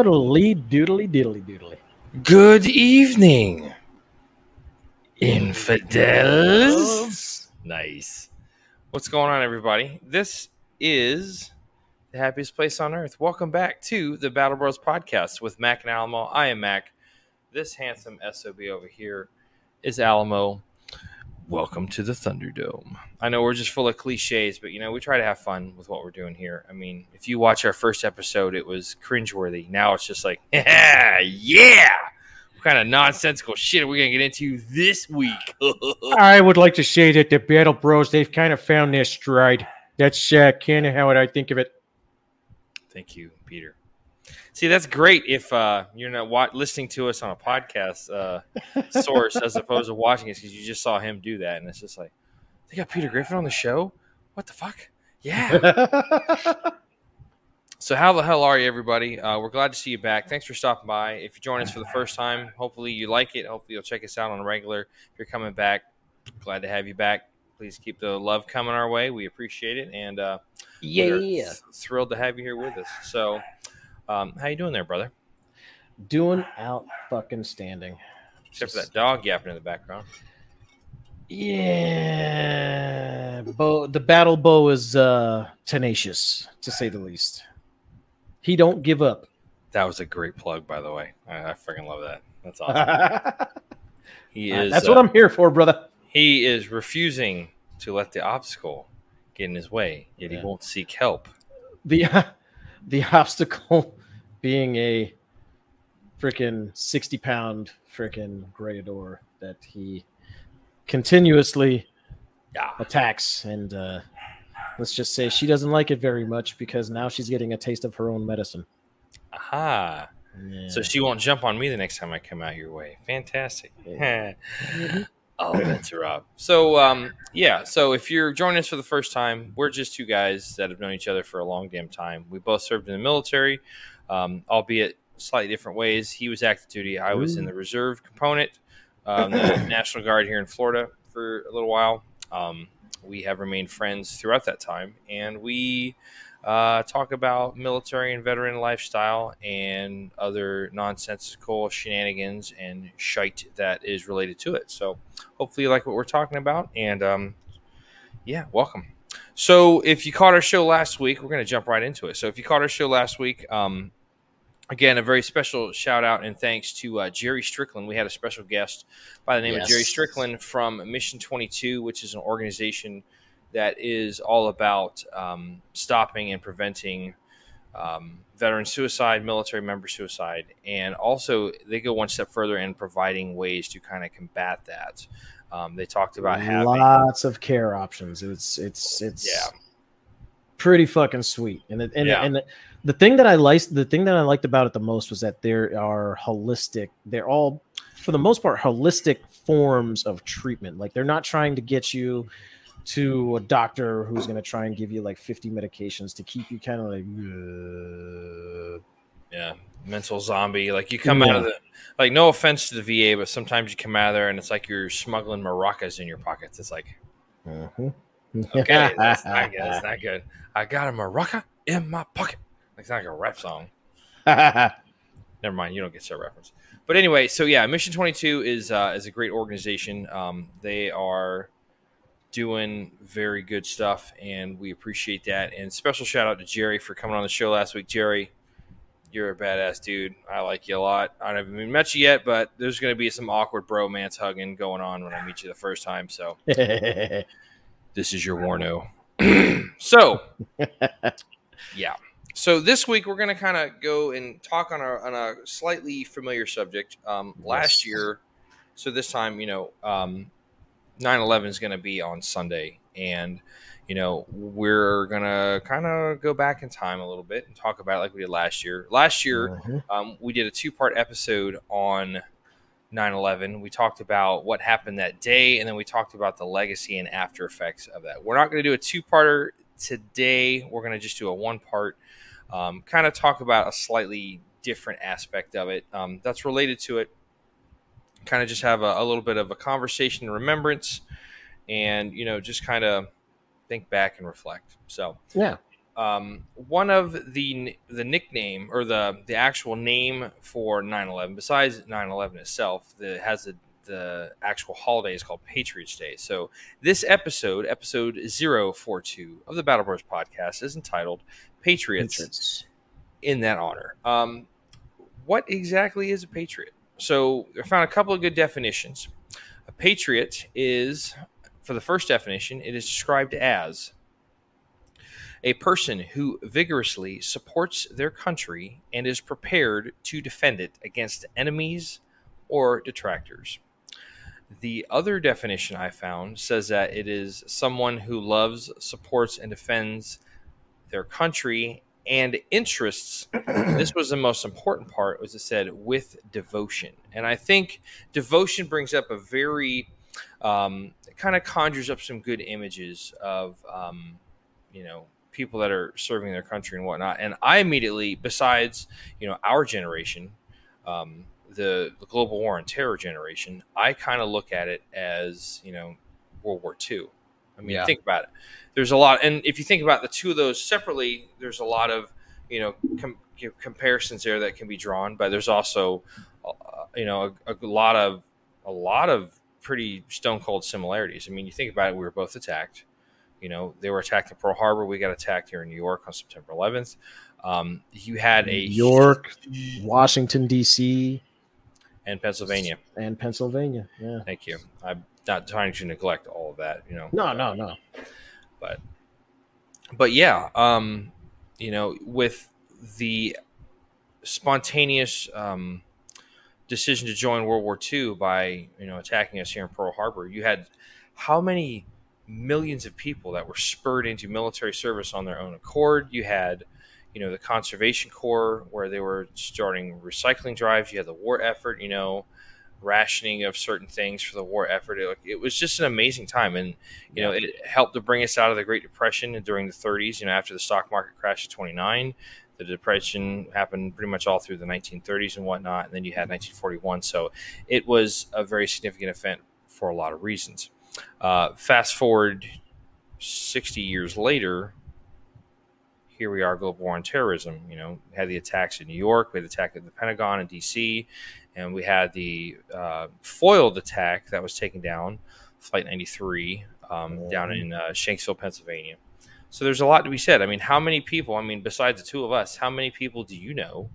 Howdly doodly diddly doodly. Good evening, infidels. Nice. What's going on, everybody? This is the happiest place on earth. Welcome back to the Battle Bros podcast with Mac and Alamo. I am Mac. This handsome SOB over here is Alamo. Welcome to the Thunderdome. I know we're just full of cliches, but you know, we try to have fun with what we're doing here. I mean, if you watch our first episode, it was cringeworthy. Now it's just like, yeah, yeah. What kind of nonsensical shit are we going to get into this week? I would like to say that the Battle Bros, they've kind of found their stride. That's uh, kind of how I think of it. Thank you, Peter. See, that's great if uh, you're not wa- listening to us on a podcast uh, source as opposed to watching us because you just saw him do that, and it's just like they got Peter Griffin on the show. What the fuck? Yeah. so how the hell are you, everybody? Uh, we're glad to see you back. Thanks for stopping by. If you join us for the first time, hopefully you like it. Hopefully you'll check us out on a regular. If you're coming back, glad to have you back. Please keep the love coming our way. We appreciate it, and uh, yeah. thrilled to have you here with us. So. Um, how you doing there, brother? Doing out fucking standing. Except for that dog yapping in the background. Yeah. Bo, the battle bow is uh, tenacious, to say the least. He don't give up. That was a great plug, by the way. I, I freaking love that. That's awesome. he is. That's what uh, I'm here for, brother. He is refusing to let the obstacle get in his way, yet Yeah. he won't seek help. The the obstacle being a freaking 60 pound freaking Greyador that he continuously attacks and uh let's just say she doesn't like it very much because now she's getting a taste of her own medicine Aha. yeah. So she won't jump on me the next time I come out your way. Fantastic. Yeah. All bets are up. So, um, yeah. So, if you're joining us for the first time, we're just two guys that have known each other for a long damn time. We both served in the military, um, albeit slightly different ways. He was active duty. I was in the reserve component, um, the National Guard here in Florida for a little while. Um, we have remained friends throughout that time, and we uh, talk about military and veteran lifestyle and other nonsensical shenanigans and shite that is related to it. So, hopefully, you like what we're talking about. And um, yeah, welcome. So, if you caught our show last week, we're going to jump right into it. So, if you caught our show last week, um, again, a very special shout out and thanks to uh, Jerry Strickland. We had a special guest by the name of Jerry Strickland from Mission 22, which is an organization that is all about um, stopping and preventing um, veteran suicide, military member suicide, and also they go one step further in providing ways to kind of combat that. Um, they talked about having lots of care options it's it's it's Yeah. pretty fucking sweet and the, and, Yeah. and the, the thing that i liked the thing that i liked about it the most was that there are holistic they're all for the most part holistic forms of treatment like they're not trying to get you to a doctor who's going to try and give you like 50 medications to keep you kind of like "Uh." yeah mental zombie. Like you come out of the like no offense to the VA, but sometimes you come out of there and it's like you're smuggling maracas in your pockets. It's like Mhm. okay, that's not good. That's not good. I got a maraca in my pocket. It's not like a rap song. Never mind, you don't get that reference. But anyway, so yeah, Mission Twenty Two is uh, is a great organization. Um, they are doing very good stuff, and we appreciate that. And special shout out to Jerry for coming on the show last week. Jerry, you're a badass dude. I like you a lot. I haven't even met you yet, but there's going to be some awkward bromance hugging going on when I meet you the first time. So this is your Warno. so, yeah. So this week we're going to kind of go and talk on a, on a slightly familiar subject. Um, Last year, so this time, you know, um, 9/11 is going to be on Sunday, and you know we're going to kind of go back in time a little bit and talk about it like we did last year. Last year, Mhm. um, we did a two part episode on 9 11. We talked about what happened that day, and then we talked about the legacy and after effects of that. We're not going to do a two parter today. We're going to just do a one part, um, kind of talk about a slightly different aspect of it um, that's related to it. Kind of just have a, a little bit of a conversation and remembrance, and, you know, just kind of think back and reflect. So, Yeah. um, one of the the nickname or the the actual name for 9/11, besides 9/11 itself, that has the the actual holiday is called Patriots Day. So this episode, episode 042 of the Battle Bros podcast, is entitled Patriots, Patriots. in that honor. Um, what exactly is a patriot? So I found a couple of good definitions. A patriot is, for the first definition, it is described as a person who vigorously supports their country and is prepared to defend it against enemies or detractors. The other definition I found says that it is someone who loves, supports, and defends their country and interests. this was the most important part, was it said with devotion, and I think devotion brings up a very um, kind of conjures up some good images of um, you know people that are serving their country and whatnot. And I immediately, besides you know our generation. Um, the, the global war on terror generation, I kind of look at it as you know World War II. I mean, Yeah. think about it. There's a lot, and if you think about the two of those separately, there's a lot of you know com- comparisons there that can be drawn. But there's also uh, you know a, a lot of a lot of pretty stone cold similarities. I mean, you think about it, we were both attacked. You know, they were attacked in Pearl Harbor. We got attacked here in New York on September 11th. Um, you had a New York, Washington D.C. and Pennsylvania. and Pennsylvania. Yeah. Thank you. I'm not trying to neglect all of that, you know. No, no, no. But but yeah, um, you know, with the spontaneous um, decision to join World War II by you know attacking us here in Pearl Harbor, you had how many millions of people that were spurred into military service on their own accord. You had you know the Conservation Corps where they were starting recycling drives. You had the war effort, you know, rationing of certain things for the war effort. It, it was just an amazing time, and you know it helped to bring us out of the Great Depression during the 30s. You know, after the stock market crashed at 29, the depression happened pretty much all through the 1930s and whatnot, and then you had 1941. So it was a very significant event for a lot of reasons. Uh, fast forward 60 years later, here we are, global war on terrorism. You know, had the attacks in New York, we had the attack at the Pentagon in D.C., and we had the uh, foiled attack that was taken down, Flight 93, um, down in uh, Shanksville, Pennsylvania. So there's a lot to be said. I mean, how many people? I mean, besides the two of us, how many people do you know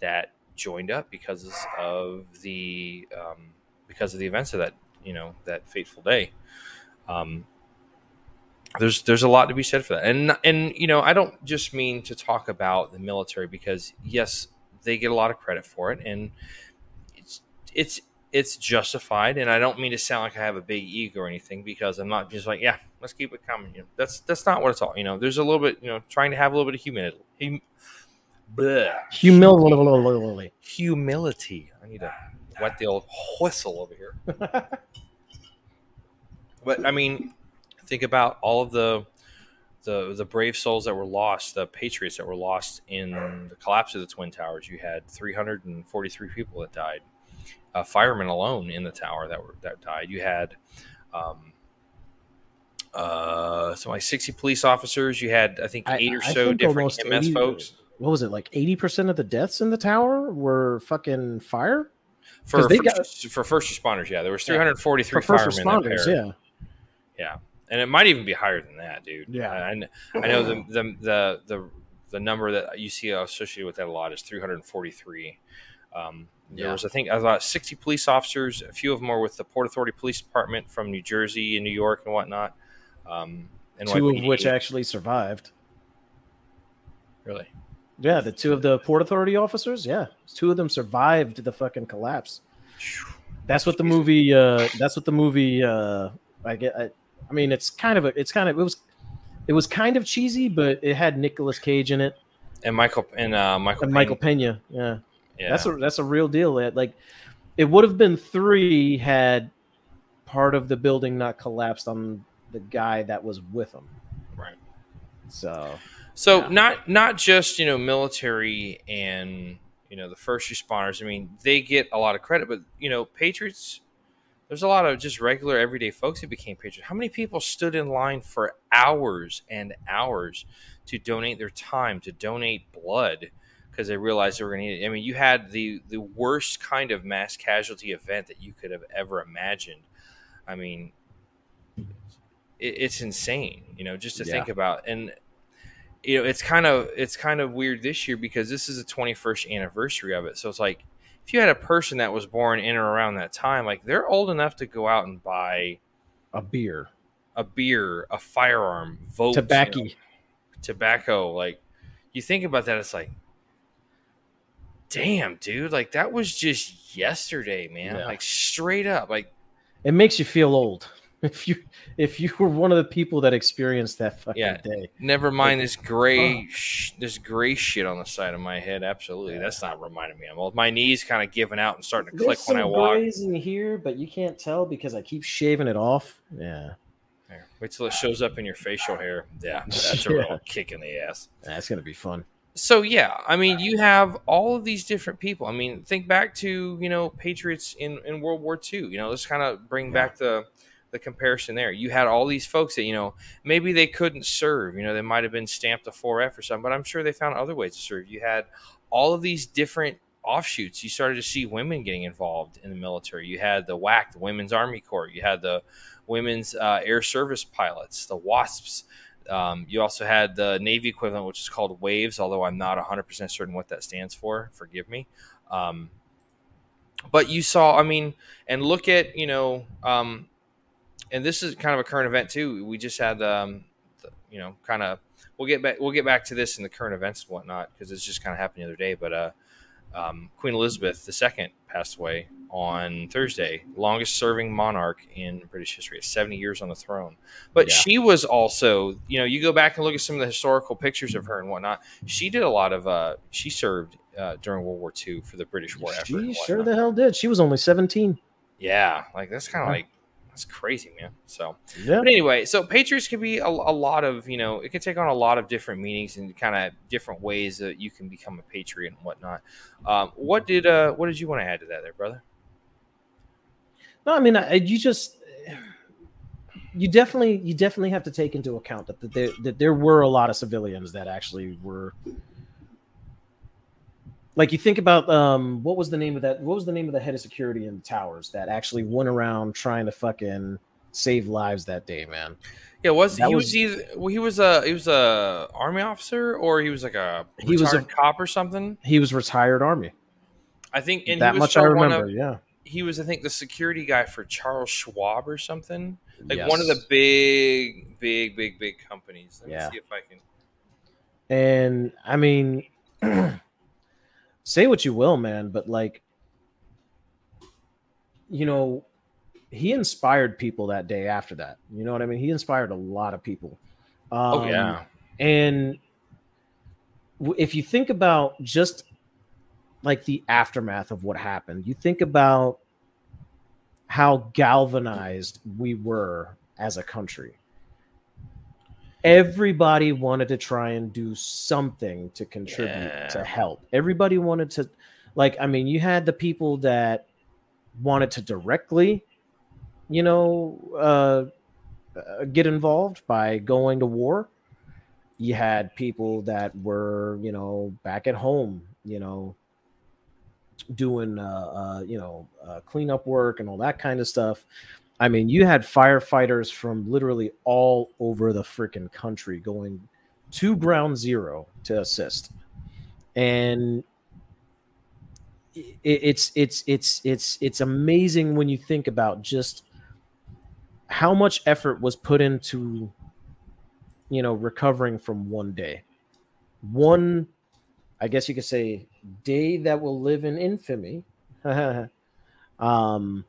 that joined up because of the um, because of the events of that you know that fateful day? Um, there's there's a lot to be said for that, and and you know I don't just mean to talk about the military because yes, they get a lot of credit for it, and it's it's justified, and I don't mean to sound like I have a big ego or anything because I'm not just like yeah, let's keep it coming. You know, that's that's not what it's all. You know, there's a little bit you know trying to have a little bit of humility. Hum- Humility. humility. I need to wet the old whistle over here. but I mean, think about all of the the the brave souls that were lost, the patriots that were lost in the collapse of the twin towers. You had 343 people that died, uh, firemen alone in the tower that were that died. You had um, uh, something like 60 police officers. You had I think I- eight or I so different MS 80 folks. What was it like? Eighty percent of the deaths in the tower were fucking fire For first, for first responders, yeah, there was 343 for first firemen that responders. perished. Yeah, and it might even be higher than that, dude. Yeah. I, I I know the, the the the the number that you see associated with that a lot is 343. Um, there Yeah. was, I think, about 60 police officers. A few of them were with the Port Authority Police Department from New Jersey and New York and whatnot. Um, two of which actually survived. really. Yeah, the two of the port authority officers. Yeah, two of them survived the fucking collapse. That's what the movie. Uh, that's what the movie. Uh, I get. I, I mean, it's kind of a. It's kind of. It was. It was kind of cheesy, but it had Nicolas Cage in it And Michael and uh, Michael and Michael Pena. Yeah, Yeah. that's a that's a real deal. It- Like, it would have been three had part of the building not collapsed on the guy that was with him. right. So So Yeah. not not just you know military and you know the first responders. I mean, they get a lot of credit, but you know Patriots there's a lot of just regular everyday folks who became patriots. How many people stood in line for hours and hours to donate their time, to donate blood, because they realized they were going to need it? I mean, you had the the worst kind of mass casualty event that you could have ever imagined. I mean, it, it's insane, you know, just to Yeah. think about and. You know, it's kind of it's kind of weird this year because this is the 21st anniversary of it. So it's like if you had a person that was born in or around that time, like they're old enough to go out and buy A beer, a beer, a firearm, vote, tobacco. tobacco. Like you think about that, it's like, damn, dude, like that was just yesterday, man. Yeah. Like straight up, like It makes you feel old if you if you were one of the people that experienced that fucking Yeah. day. never mind this gray, sh- this gray shit on the side of my head. Absolutely, that's not reminding me. I'm old. My knees kind of giving out and starting to click There's when I some walk. grays in here, but you can't tell because I keep shaving it off. Yeah, There. Wait till it shows up in your facial hair. Yeah, that's a Yeah. real kick in the ass. that's gonna be fun. So yeah i mean you have all of these different people. I mean think back to you know patriots in in world war ii you know let's kind of bring Yeah. back the the comparison there. You had all these folks that you know maybe they couldn't serve you know they might have been stamped a 4f or something but i'm sure they found other ways to serve. You had all of these different offshoots. You started to see women getting involved in the military. You had the WAC, the women's army corps. You had the women's uh, air service pilots the wasps um, you also had the Navy equivalent, which is called Waves, although I'm not 100% certain what that stands for. Forgive me. Um, but you saw, I mean, and look at, you know, um, and this is kind of a current event too. We just had, um, the, you know, kind of, we'll get back, we'll get back to this in the current events and whatnot because it's just kind of happened the other day. But uh, um, Queen Elizabeth II passed away on Thursday, longest serving monarch in British history, 70 years on the throne. But Yeah. she was also, you know, you go back and look at some of the historical pictures of her and whatnot. She did a lot of, uh, she served uh, during World War II for the British war effort. She sure the hell did. She was only seventeen. Yeah, like that's kind of Yeah. like, that's crazy, man. So, Yeah, but anyway, so Patriots can be a, a lot of, you know, it can take on a lot of different meanings and kind of different ways that you can become a patriot and whatnot. Um, what did, uh, what did you want to add to that there, brother? No, I mean, I, you just you definitely you definitely have to take into account that, that there that there were a lot of civilians that actually were like you think about um what was the name of that what was the name of the head of security in the towers that actually went around trying to fucking save lives that day man? Yeah, was That he was, was- either well, he was a he was a army officer or he was like a He was a- cop or something. he was retired army. I think, and that much i remember of- yeah he was I think the security guy for Charles Schwab or something, like Yes. one of the big, big, big, big companies. Let Yeah. me see if I can. And I mean, say what you will, man, but like, you know, he inspired people that day after that. You know what I mean? He inspired a lot of people. Um, Oh yeah, And if you think about just like the aftermath of what happened, you think about how galvanized we were as a country. Everybody wanted to try and do something to contribute Yeah. to help. Everybody wanted to, like, I mean, you had the people that wanted to directly, you know, uh, uh, get involved by going to war you had people that were you know back at home you know doing uh, uh you know uh, cleanup work and all that kind of stuff. I mean you had firefighters from literally all over the freaking country going to ground zero to assist. And it, it's it's it's it's it's amazing when you think about just how much effort was put into you know recovering from one day. One i guess you could say day that will live in infamy. Um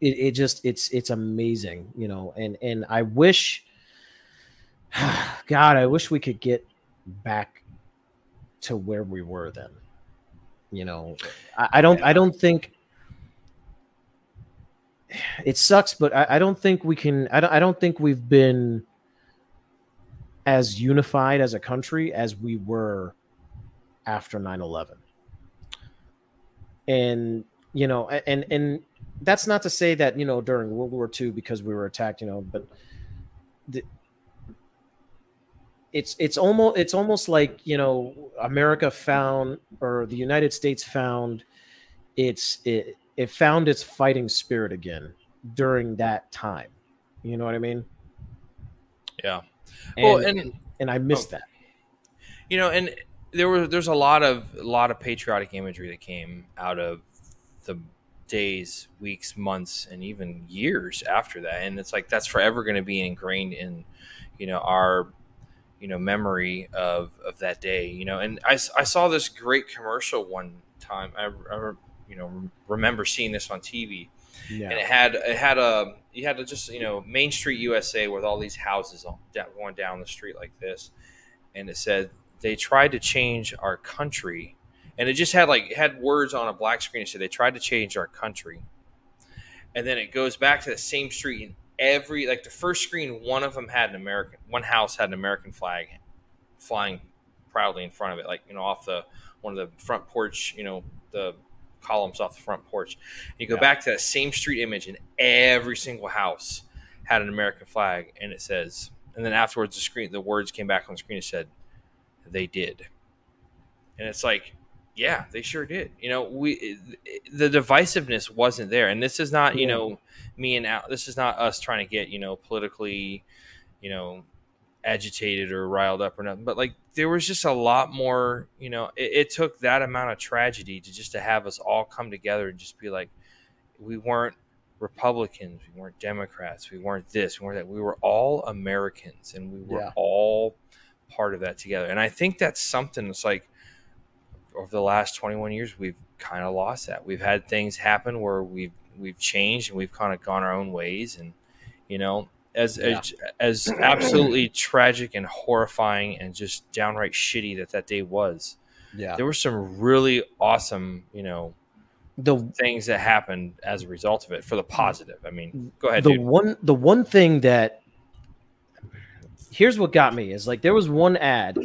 it, it just it's it's amazing you know and and i wish god i wish we could get back to where we were then you know. I, I don't i don't think it sucks but I, I don't think we can I don't, I don't think we've been as unified as a country as we were after 9-11 and you know and and that's not to say that you know during World War II because we were attacked, you know, but the, it's it's almost it's almost like you know America found or the United States found its it, it found its fighting spirit again during that time. You know what I mean? Yeah. And, well, and and I missed oh. that. you know, and there was there's a lot of a lot of patriotic imagery that came out of the days, weeks, months, and even years after that, and it's like that's forever going to be ingrained in you know our you know memory of of that day. You know, and I, I saw this great commercial one time. I, I you know remember seeing this on TV Yeah. and it had it had a you had to just you know Main Street USA with all these houses on, going down the street like this, and it said they tried to change our country, and it just had like it had words on a black screen. It said they tried to change our country, and then it goes back to the same street and every like the first screen, one of them had an American, one house had an American flag flying proudly in front of it, like you know off the one of the front porch, you know the columns off the front porch. You go Yeah. back to that same street image, and every single house had an American flag, and it says, and then afterwards, the screen, the words came back on the screen. It said, "They did," and it's like, yeah, they sure did. You know, we the divisiveness wasn't there, and this is not, you know, me and Al. This is not us trying to get, you know, politically, you know, agitated or riled up or nothing but like there was just a lot more you know it, it took that amount of tragedy to just to have us all come together and just be like we weren't republicans we weren't democrats we weren't this we weren't that we were all americans and we were Yeah. all part of that together and i think that's something that's like over the last 21 years we've kind of lost that we've had things happen where we've we've changed and we've kind of gone our own ways and you know as Yeah. as, as absolutely tragic and horrifying and just downright shitty that that day was Yeah. there were some really awesome you know The things that happened as a result of it for the mm. positive i mean go ahead the dude. one the one thing that here's what got me is like there was one ad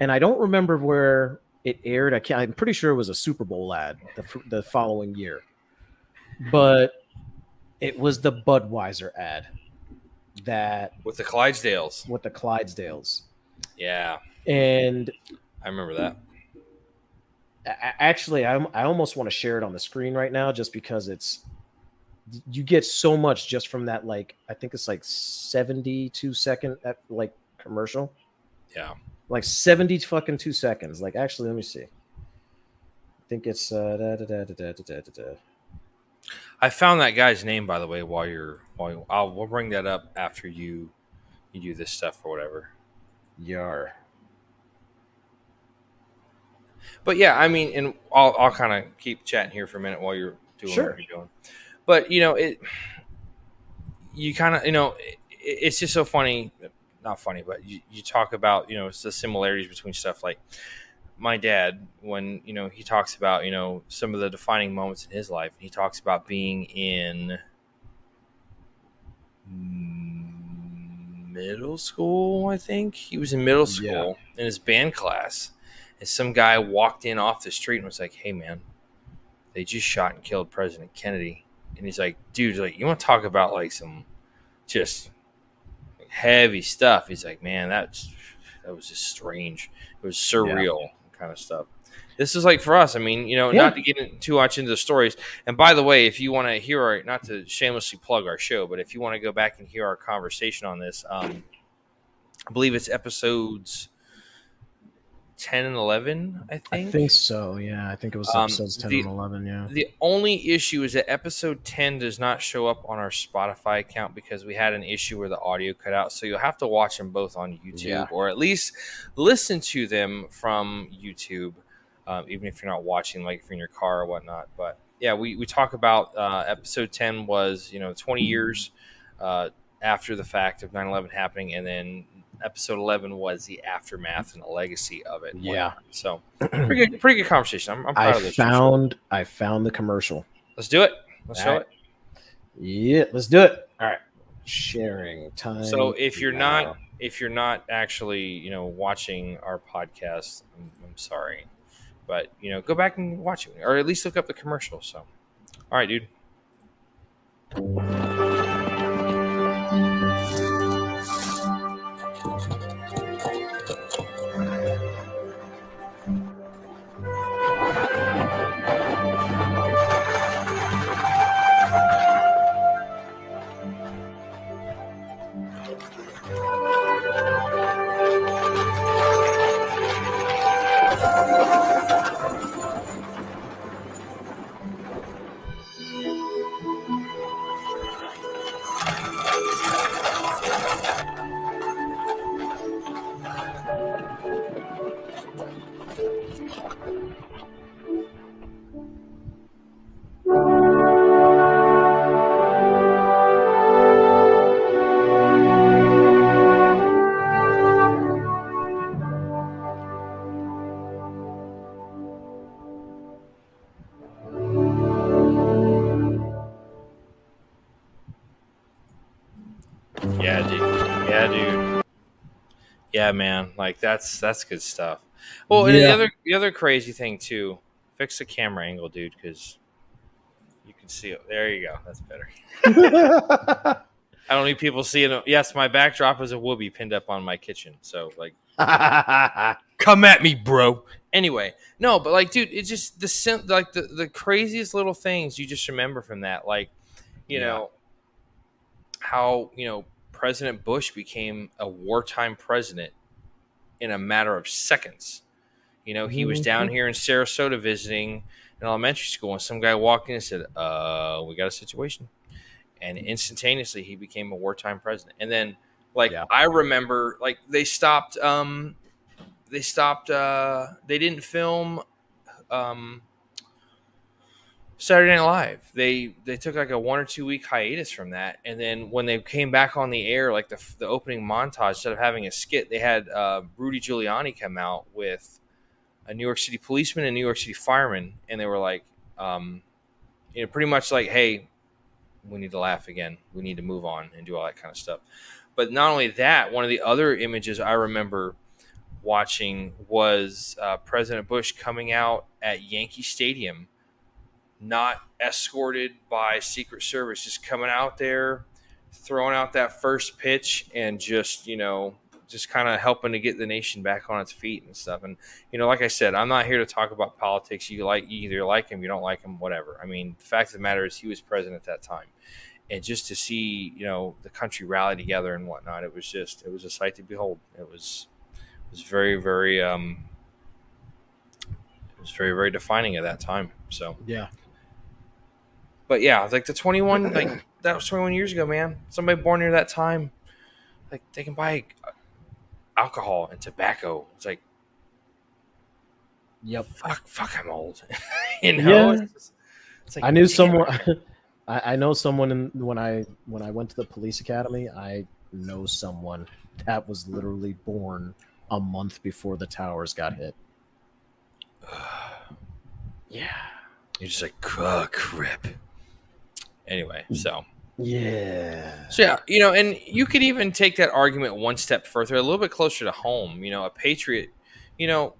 and i don't remember where it aired. I can't i'm pretty sure it was a super bowl ad the, the following year. But it was the budweiser ad that with the clydesdales. With the clydesdales. Yeah. And i remember that. Actually I, I almost want to share it on the screen right now just because it's you get so much just from that like i think it's like 72 second uh, like commercial yeah like 70 fucking two seconds like actually let me see i think it's uh da, da, da, da, da, da, da, da. i found that guy's name by the way while you're while you, i'll we'll bring that up after you you do this stuff or whatever yar But yeah, I mean, and I'll I'll kind of keep chatting here for a minute while you're doing Sure. what you're doing. But you know, it you kind of you know it, it's just so funny, not funny, but you, you talk about you know it's the similarities between stuff like my dad when you know he talks about you know some of the defining moments in his life. He talks about being in middle school. I think he was in middle Yeah. school in his band class and some guy walked in off the street and was like, "Hey, man, they just shot and killed President Kennedy." And he's like, "Dude, like, you want to talk about like some just heavy stuff?" He's like, "Man, that's that was just strange. It was surreal kind of stuff." This is like for us. I mean, you know, Yeah. not to get in, too much into the stories. And by the way, if you want to hear our, not to shamelessly plug our show, but if you want to go back and hear our conversation on this, um, I believe it's episodes 10 and 11, I think. i think. so yeah i think it was Um, episodes 10 the- and 11 yeah The only issue is that episode 10 does not show up on our Spotify account because we had an issue where the audio cut out. So you'll have to watch them both on YouTube Yeah. or at least listen to them from YouTube, um, even if you're not watching, like if you're in your car or whatnot. But yeah, we, we talk about uh, episode 10 was, you know, 20 years uh, after the fact of 9 11 happening. And then episode 11 was the aftermath and the legacy of it. Yeah. whatnot. So pretty good, pretty good conversation. I'm, I'm proud i of this. found i found the commercial Let's do it. Let's show All it. yeah let's do it all right sharing time So if you're now. not if you're not actually you know watching our podcast, I'm, I'm sorry, but you know go back and watch it, or at least look up the commercial. So, all right, dude. Yeah, dude. Yeah, dude. Yeah, man. Like that's that's good stuff. Well, and the other the other crazy thing too. Fix the camera angle, dude, because you can see it. There you go. That's better. I don't need people seeing it. Yes, my backdrop is a whoopee pinned up on my kitchen. So like come at me, bro. Anyway, no, but like, dude, it's just the sim- like the, the craziest little things you just remember from that, like, you Yeah. know, how you know President Bush became a wartime president in a matter of seconds. You know, he was down here in Sarasota visiting an elementary school, and some guy walked in and said, "Uh, we got a situation," and instantaneously he became a wartime president. And then, like, Yeah. I remember, like, they stopped. Um, they stopped. Uh, they didn't film. Um, Saturday Night Live. They they took like a one or two week hiatus from that, and then when they came back on the air, like the the opening montage, instead of having a skit, they had uh, Rudy Giuliani come out with a New York City policeman and New York City fireman, and they were like, um, you know, pretty much like, hey, we need to laugh again, we need to move on and do all that kind of stuff. But not only that, one of the other images I remember watching was uh, President Bush coming out at Yankee Stadium not escorted by Secret Service, just coming out there, throwing out that first pitch, and just you know, just kind of helping to get the nation back on its feet and stuff. And you know, like I said, I'm not here to talk about politics. You like you either like him, you don't like him, whatever. I mean, the fact of the matter is, he was president at that time, and just to see you know the country rally together and whatnot, it was just it was a sight to behold. It was it was very very um it was very very defining at that time. So yeah. But yeah, like the 21, like that was 21 years ago, man. Somebody born near that time, like they can buy uh, alcohol and tobacco. It's like, Yep. fuck, fuck, I'm old. you know, Yeah. it's, just- it's like, I knew someone. I, I know someone in, when I when I went to the police academy. I know someone that was literally born a month before the towers got hit. Yeah. You're just like, oh, crap. Anyway, hmm. so Yeah. So yeah, you know, and you could even take that argument one step further, a little bit closer to home. You know, a patriot, you know,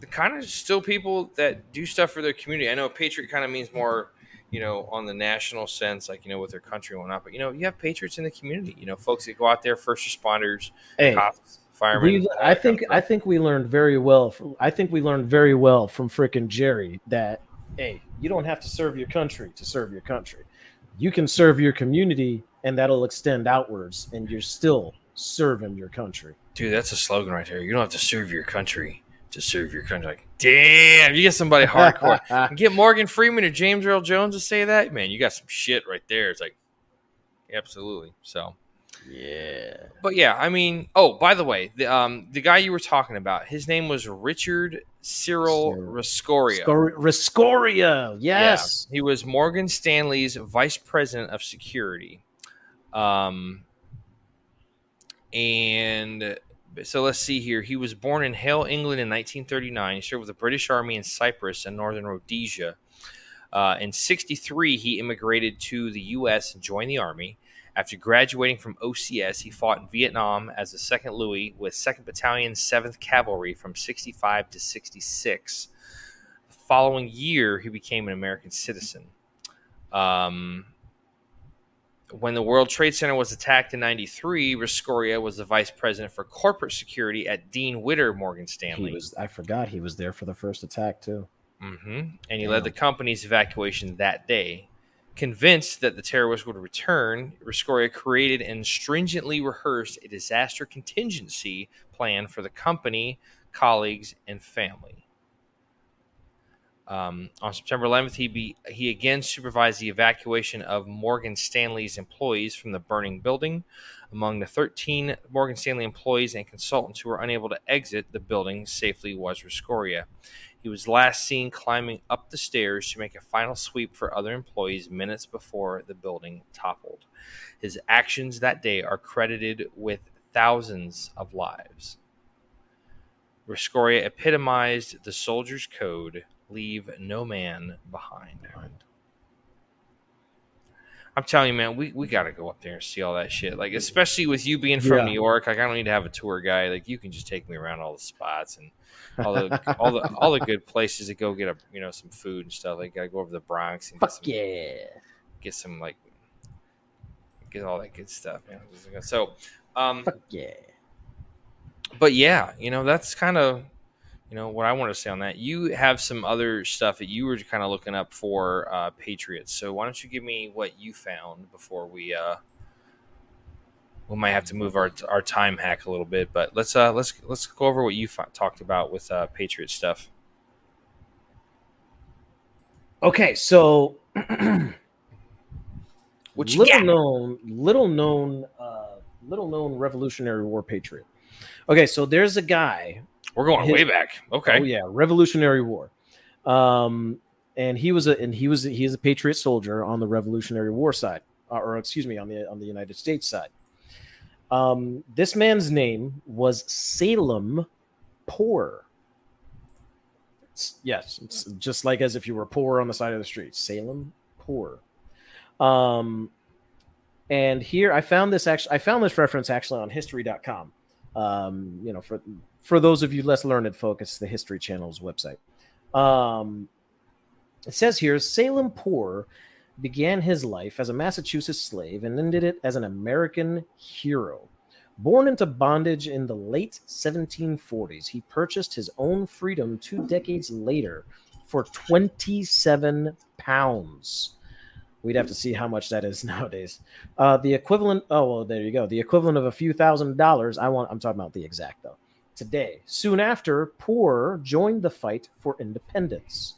the kind of still people that do stuff for their community. I know a patriot kind of means more, you know, on the national sense, like you know, with their country and whatnot. But you know, you have patriots in the community. You know, folks that go out there, first responders, Hey, cops, firemen. we, I think I think we learned very well. From, I think we learned very well from frickin' Jerry that hey, you don't have to serve your country to serve your country. You can serve your community, and that'll extend outwards, and you're still serving your country. dude, that's a slogan right there. You don't have to serve your country to serve your country. Like, damn, you get somebody hardcore. get Morgan Freeman or James Earl Jones to say that, man, you got some shit right there. It's like, absolutely. So, yeah. but yeah, I mean, oh, by the way, the um the guy you were talking about, his name was Richard Cyril Cyril. Rescorla. Scor- Rescorla, yes. He was Morgan Stanley's vice president of security. Um, and so let's see here. He was born in Hayle, England in 1939. He served with the British Army in Cyprus and northern Rhodesia. Uh, in 63, he immigrated to the U.S. and joined the Army. After graduating from OCS, he fought in Vietnam as the 2nd Louis with 2nd Battalion, 7th Cavalry from 65 to 66 the following year, he became an American citizen. Um, when the World Trade Center was attacked in 93, Rescorla was the vice president for corporate security at Dean Witter Morgan Stanley. He was, I forgot he was there for the first attack, too. hmm And he Damn. led the company's evacuation that day. Convinced that the terrorists would return, Rescorla created and stringently rehearsed a disaster contingency plan for the company, colleagues, and family. Um, on September 11th, he be, he again supervised the evacuation of Morgan Stanley's employees from the burning building. Among the 13 Morgan Stanley employees and consultants who were unable to exit the building safely was Rescorla. He was last seen climbing up the stairs to make a final sweep for other employees minutes before the building toppled. His actions that day are credited with thousands of lives. Rescorla epitomized the soldier's code leave no man behind. I'm telling you, man, we, we got to go up there and see all that shit. Like, especially with you being from Yeah. New York, like I don't need to have a tour guide. Like, you can just take me around all the spots and all the all the all the good places to go get a you know some food and stuff. Like, gotta go over to the Bronx and get some, yeah. get some like get all that good stuff. Man. So, um, Fuck yeah. but yeah, you know that's kind of you know what I want to say on that. You have some other stuff that you were kind of looking up for uh, Patriots. So why don't you give me what you found before we uh, we might have to move our our time hack a little bit, but let's uh let's let's go over what you f- talked about with uh, Patriot stuff. Okay, so What you little got? known, little known, uh, little known Revolutionary War patriot. Okay, so there's a guy. We're going his- way back. Okay. Oh yeah, Revolutionary War. Um, and he was a and he was he is a patriot soldier on the Revolutionary War side, uh, or excuse me, on the on the United States side. Um, this man's name was Salem Poor. It's- yes, it's just like as if you were poor on the side of the street. Salem Poor. Um, and here I found this actually I found this reference actually on history.com. Um, you know, for for those of you less learned it's the History Channel's website. Um, it says here Salem Poor began his life as a Massachusetts slave and ended it as an American hero. Born into bondage in the late 1740s, he purchased his own freedom two decades later for 27 pounds. We'd have to see how much that is nowadays. Uh, the equivalent, oh, well, there you go. The equivalent of a few thousand dollars. I want, I'm talking about the exact though. Today, soon after, Poor joined the fight for independence.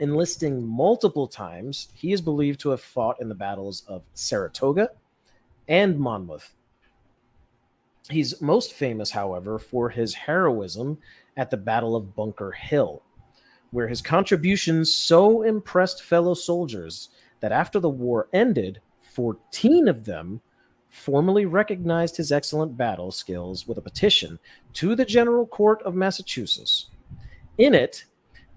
Enlisting multiple times, he is believed to have fought in the battles of Saratoga and Monmouth. He's most famous, however, for his heroism at the Battle of Bunker Hill, where his contributions so impressed fellow soldiers that after the war ended, 14 of them formally recognized his excellent battle skills with a petition to the General Court of Massachusetts. In it,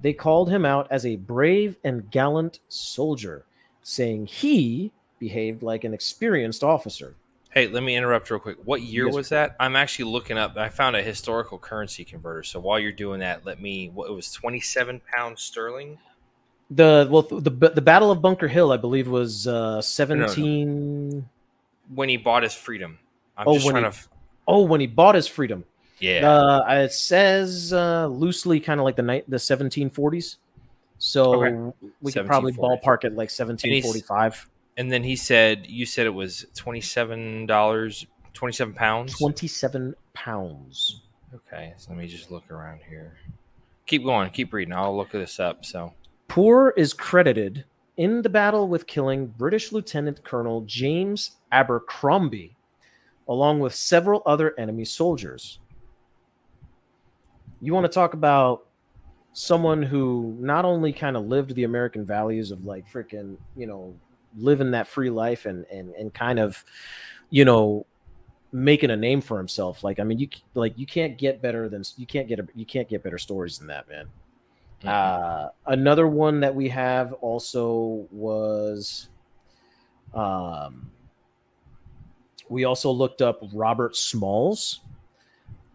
they called him out as a brave and gallant soldier, saying he behaved like an experienced officer. Hey, let me interrupt real quick. What year Yes, was that? I'm actually looking up. I found a historical currency converter. So while you're doing that, let me. What it was 27 pounds sterling. The well, the the Battle of Bunker Hill, I believe, was uh, seventeen. when he bought his freedom. I'm Oh, just when trying he- to. Oh, when he bought his freedom. Yeah. Uh, it says uh, loosely, kind of like the night the seventeen forties. So Okay. we could probably ballpark it like seventeen forty five. and then he said, "You said it was 27 dollars, 27 pounds." Twenty seven pounds. Okay, so let me just look around here. Keep going. Keep reading. I'll look this up. So Poor is credited in the battle with killing British Lieutenant Colonel James Abercrombie, along with several other enemy soldiers. You want to talk about someone who not only kind of lived the American values of like freaking, you know, living that free life and and and kind of, you know, making a name for himself. Like I mean, you like you can't get better than you can't get a, you can't get better stories than that, man. Uh, another one that we have also was, um, we also looked up Robert Smalls.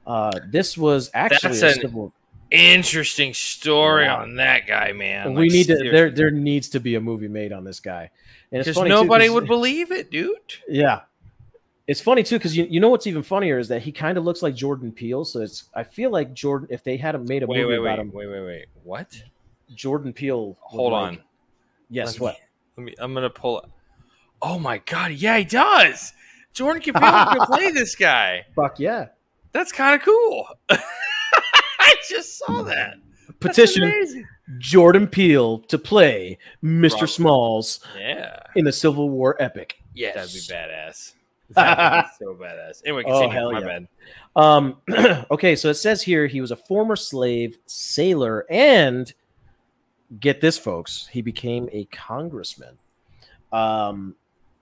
Uh, this was actually That's a an- civil. interesting story Yeah. on that guy, man. we Like, need to. seriously. There, there needs to be a movie made on this guy, and it's because funny too, would believe it, dude. Yeah. It's funny too because you, you know what's even funnier is that he kind of looks like Jordan Peele. So it's I feel like Jordan if they had him made a Wait, movie wait, about wait, him, wait, wait, wait. What? Jordan Peele. Hold like- on. Yes. Let What? Me, let me. I'm gonna pull. it. Oh my god! Yeah, he does. Jordan Peele can play this guy. Fuck yeah! That's kind of cool. I just saw that. Petition. Jordan Peele to play Mr. Robert. Smalls Yeah, in the Civil War epic. Yes. That'd be badass. That'd be so badass. Anyway, Oh, continue. hell My yeah. bad. Um, okay, so it says here he was a former slave, sailor, and get this, folks, he became a congressman. Um,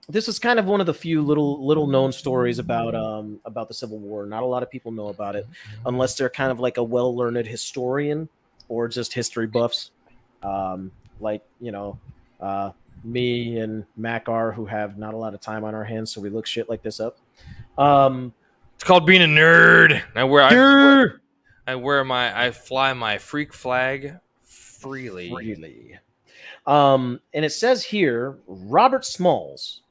this is kind of one of the few little little known stories about um about the Civil War. Not a lot of people know about it unless they're kind of like a well learned historian or just history buffs, um, like you know. Uh, me and Mac are who have not a lot of time on our hands, so we look shit like this up. Um, It's called being a nerd. I wear. I, Durr! I wear my. I fly my freak flag freely. freely. Um, and it says here Robert Smalls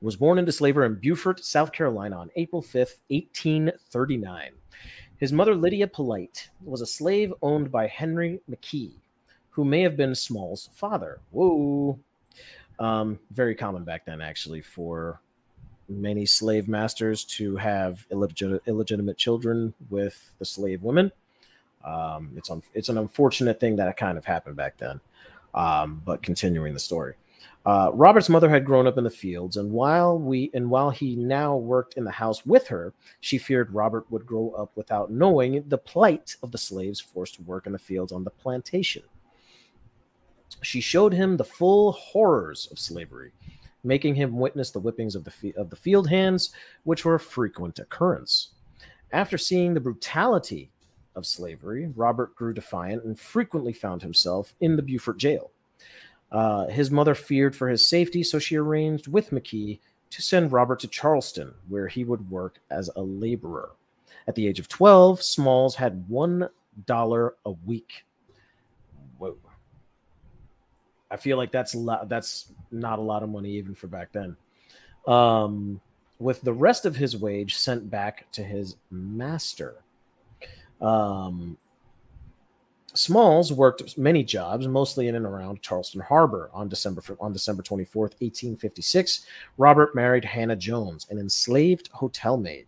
was born into slavery in Beaufort, South Carolina on April 5th, 1839. His mother, Lydia Polite, was a slave owned by Henry McKee, who may have been Smalls' father. Whoa. Um, very common back then, actually, for many slave masters to have illegit- illegitimate children with the slave women. Um, it's un- it's an unfortunate thing that kind of happened back then. Um, but continuing the story, uh, Robert's mother had grown up in the fields, and while we and while he now worked in the house with her, she feared Robert would grow up without knowing the plight of the slaves forced to work in the fields on the plantation. She showed him the full horrors of slavery, making him witness the whippings of the of the field hands, which were a frequent occurrence. After seeing the brutality of slavery, Robert grew defiant and frequently found himself in the Beaufort jail. Uh, his mother feared for his safety, so she arranged with McKee to send Robert to Charleston, where he would work as a laborer. At the age of 12, Smalls had $1 a week. Whoa. I feel like that's a lot, that's not a lot of money even for back then. Um, with the rest of his wage sent back to his master. Um, Smalls worked many jobs, mostly in and around Charleston Harbor. On December on December twenty fourth, eighteen fifty six, Robert married Hannah Jones, an enslaved hotel maid.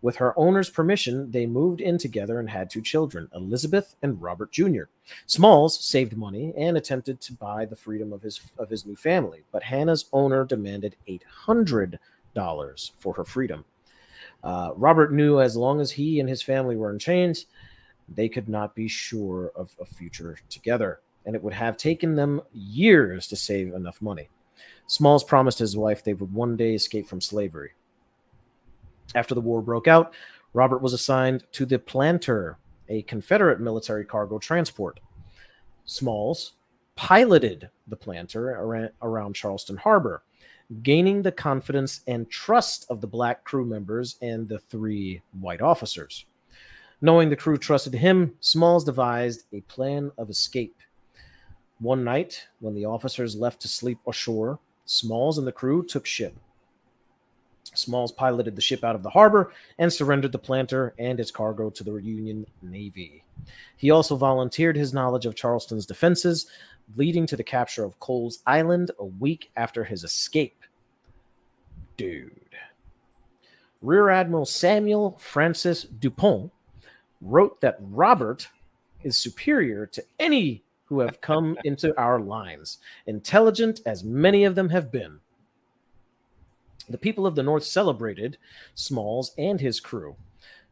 With her owner's permission, they moved in together and had two children, Elizabeth and Robert Jr. Smalls saved money and attempted to buy the freedom of his of his new family, but Hannah's owner demanded eight hundred dollars for her freedom. Uh, Robert knew as long as he and his family were in chains, they could not be sure of a future together, and it would have taken them years to save enough money. Smalls promised his wife they would one day escape from slavery. After the war broke out, Robert was assigned to the Planter, a Confederate military cargo transport. Smalls piloted the Planter around, Charleston Harbor, gaining the confidence and trust of the black crew members and the three white officers. Knowing the crew trusted him, Smalls devised a plan of escape. One night, when the officers left to sleep ashore, Smalls and the crew took ship. Smalls piloted the ship out of the harbor and surrendered the planter and its cargo to the Union Navy. He also volunteered his knowledge of Charleston's defenses, leading to the capture of Coles Island a week after his escape. Dude. Rear Admiral Samuel Francis Dupont wrote that Robert is superior to any who have come into our lines, intelligent as many of them have been. The people of the North celebrated Smalls and his crew.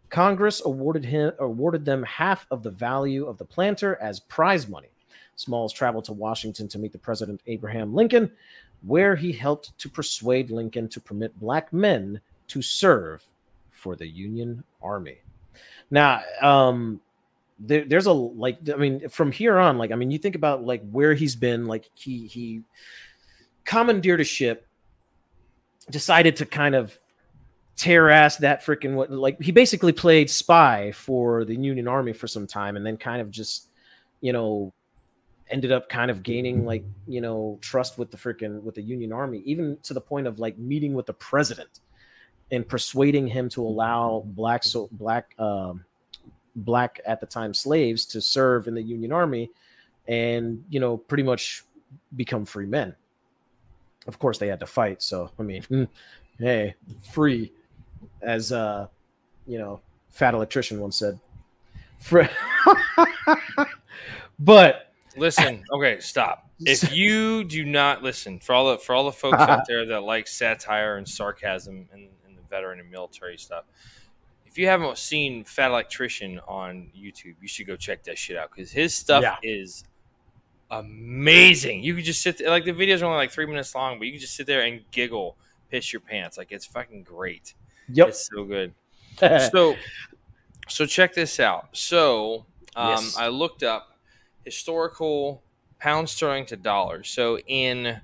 Congress awarded him awarded them half of the value of the planter as prize money. Smalls traveled to Washington to meet the President Abraham Lincoln, where he helped to persuade Lincoln to permit black men to serve for the Union Army. Now, um, there, there's a like, I mean, from here on, like, I mean, you think about like where he's been, like he he commandeered a ship, decided to kind of tear ass that freaking what like he basically played spy for the Union Army for some time and then kind of just you know ended up kind of gaining like you know trust with the freaking with the Union Army even to the point of like meeting with the president and persuading him to allow black so black um black at the time slaves to serve in the Union Army and you know pretty much become free men of course they had to fight so i mean hey free as uh you know fat electrician once said but Listen, okay, stop. If you do not listen for all the for all the folks out there that like satire and sarcasm and, veteran and military stuff, if you haven't seen Fat Electrician on YouTube, you should go check that shit out because his stuff Yeah. is amazing. You could just sit there, like the videos are only like three minutes long, but you can just sit there and giggle, piss your pants. Like it's fucking great. yep It's so good. so so check this out so um, Yes. i looked up historical pound sterling to dollar so in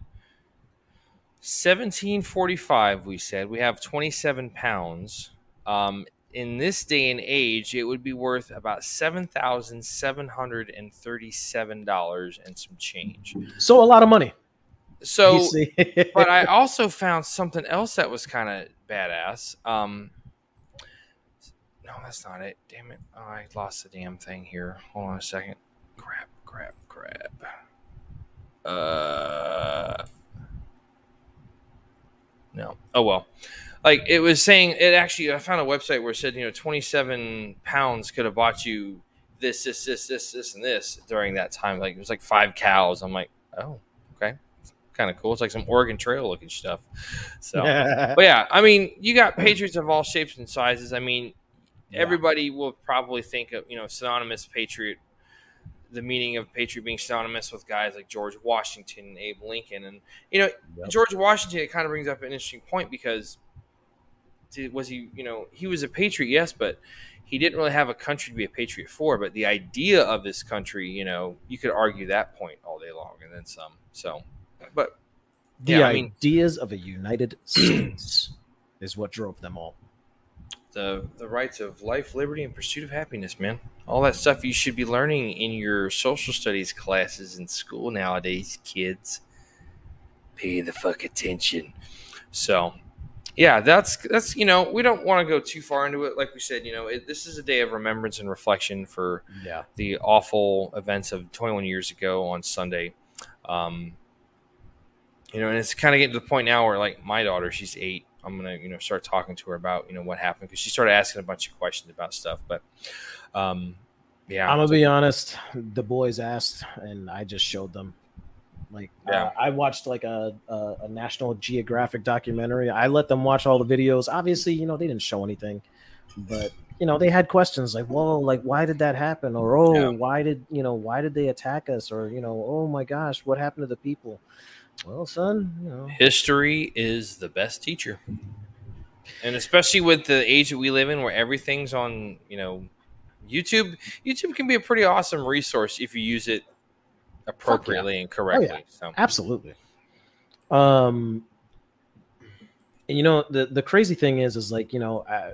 1745 we said we have 27 pounds um, in this day and age it would be worth about $7737 and some change so a lot of money so but I also found something else that was kind of badass. Um, no, that's not it. Damn it! Oh, I lost the damn thing here. Hold on a second. Crap! Crap! Crap! Uh, no. Oh well. Like it was saying, it actually. I found a website where it said, you know, twenty-seven pounds could have bought you this, this, this, this, this, and this during that time. Like it was like five cows. I'm like, oh, okay, kind of cool. It's like some Oregon Trail looking stuff. So, but yeah, I mean, you got patriots of all shapes and sizes. I mean, Yeah. everybody will probably think of you know synonymous patriot, the meaning of patriot being synonymous with guys like George Washington and Abe Lincoln, and you know Yep. George Washington. It kind of brings up an interesting point because was he you know he was a patriot, yes, but he didn't really have a country to be a patriot for. But the idea of this country, you know, you could argue that point all day long and then some. So, but the yeah, I mean- ideas of a united states is what drove them all the the rights of life, liberty, and pursuit of happiness, man. All that stuff you should be learning in your social studies classes in school nowadays, kids. Pay the fuck attention. So, yeah, that's that's you know we don't want to go too far into it. Like we said, you know, it, this is a day of remembrance and reflection for yeah the awful events of 21 years ago on Sunday. Um, you know, and it's kind of getting to the point now where, like, my daughter, she's eight. I'm gonna, you know, start talking to her about, you know, what happened because she started asking a bunch of questions about stuff. But, um, yeah, i'm gonna be honest the boys asked and i just showed them like Yeah. uh, i watched like a, a a national geographic documentary i let them watch all the videos obviously you know they didn't show anything but you know they had questions like whoa like why did that happen or oh Yeah. why did you know why did they attack us or you know oh my gosh what happened to the people well son you know. History is the best teacher, and especially with the age that we live in, where everything's on, you know, YouTube. YouTube can be a pretty awesome resource if you use it appropriately and correctly. So, absolutely. Um and you know the the crazy thing is is like you know I,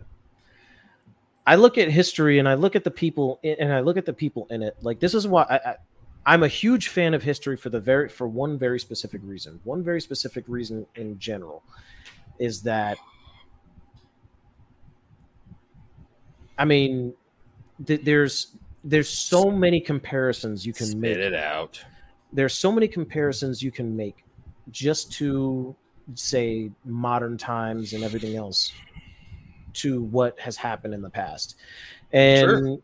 I look at history and I look at the people in, and I look at the people in it. Like this is why I, I I'm a huge fan of history for the very for one very specific reason one very specific reason in general is that I mean th- there's there's so many comparisons you can spit make it out. there's so many comparisons you can make just to say modern times and everything else to what has happened in the past and Sure.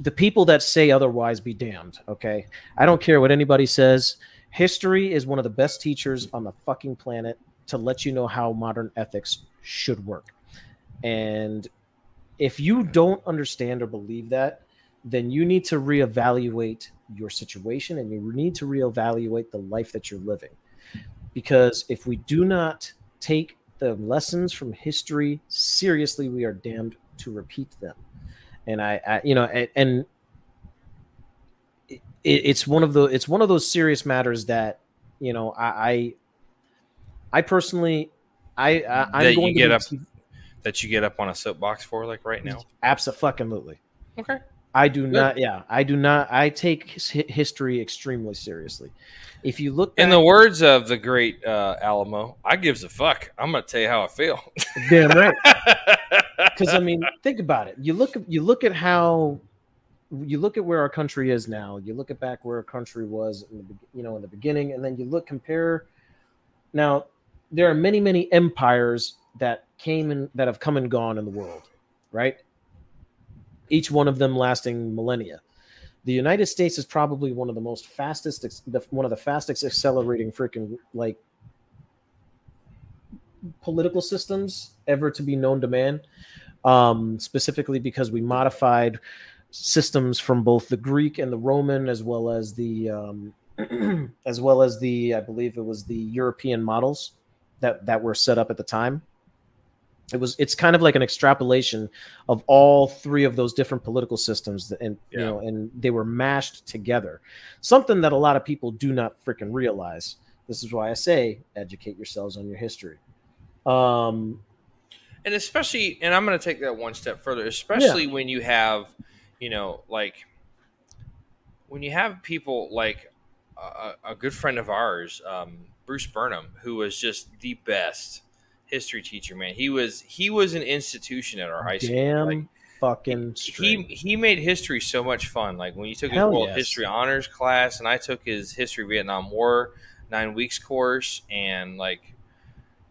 The people that say otherwise be damned okay i don't care what anybody says history is one of the best teachers on the fucking planet to let you know how modern ethics should work and if you don't understand or believe that then you need to reevaluate your situation and you need to reevaluate the life that you're living. Because if we do not take the lessons from history seriously, we are damned to repeat them. And I, I you know, and, and it, it's one of the it's one of those serious matters that you know I I, I personally I, I I'm That you get to up- be- that you get up on a soapbox for, like right now? Absolutely. Okay. I do not. Yeah, I do not. I take his, history extremely seriously. If you look, in the words of the great uh, Alamo, I gives a fuck. I'm gonna tell you how I feel. Damn right. Because I mean, think about it. You look. You look at how. You look at where our country is now. You look at back where our country was, in the, you know, in the beginning, and then you look compare. Now, there are many, many empires that came and that have come and gone in the world, right? each one of them lasting millennia. The United States is probably one of the most fastest, one of the fastest accelerating freaking like political systems ever to be known to man. Um, specifically because we modified systems from both the Greek and the Roman, as well as the um, as well as the I believe it was the European models that that were set up at the time it was it's kind of like an extrapolation of all three of those different political systems and yeah. you know and they were mashed together something that a lot of people do not freaking realize this is why i say educate yourselves on your history um and especially and i'm going to take that one step further especially yeah. when you have you know like when you have people like a, a good friend of ours um, bruce burnham who was just the best history teacher, man. He was he was an institution at our high school. Damn like, fucking he he made history so much fun. Like when you took Hell his world yes. history honors class, and I took his history Vietnam War nine weeks course, and like,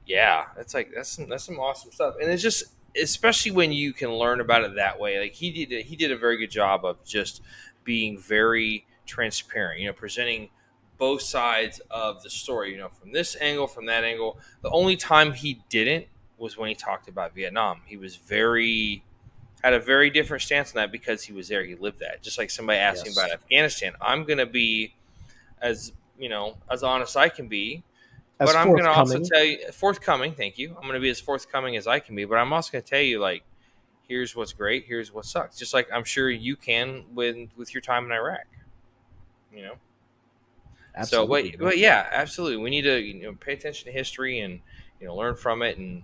yeah, that's like that's some that's some awesome stuff. And it's just especially when you can learn about it that way. Like he did he did a very good job of just being very transparent. You know, presenting both sides of the story, you know, from this angle, from that angle. The only time he didn't was when he talked about Vietnam. He was very had a very different stance on that because he was there. He lived that. Just like somebody asked yes. me about Afghanistan, I'm going to be as you know as honest I can be, but I'm going to also tell you forthcoming. Thank you. I'm going to be as forthcoming as I can be, but I'm also going to tell you like, here's what's great, here's what sucks. Just like I'm sure you can with with your time in Iraq. You know. Absolutely. So, but, but yeah, absolutely. We need to you know pay attention to history and you know learn from it, and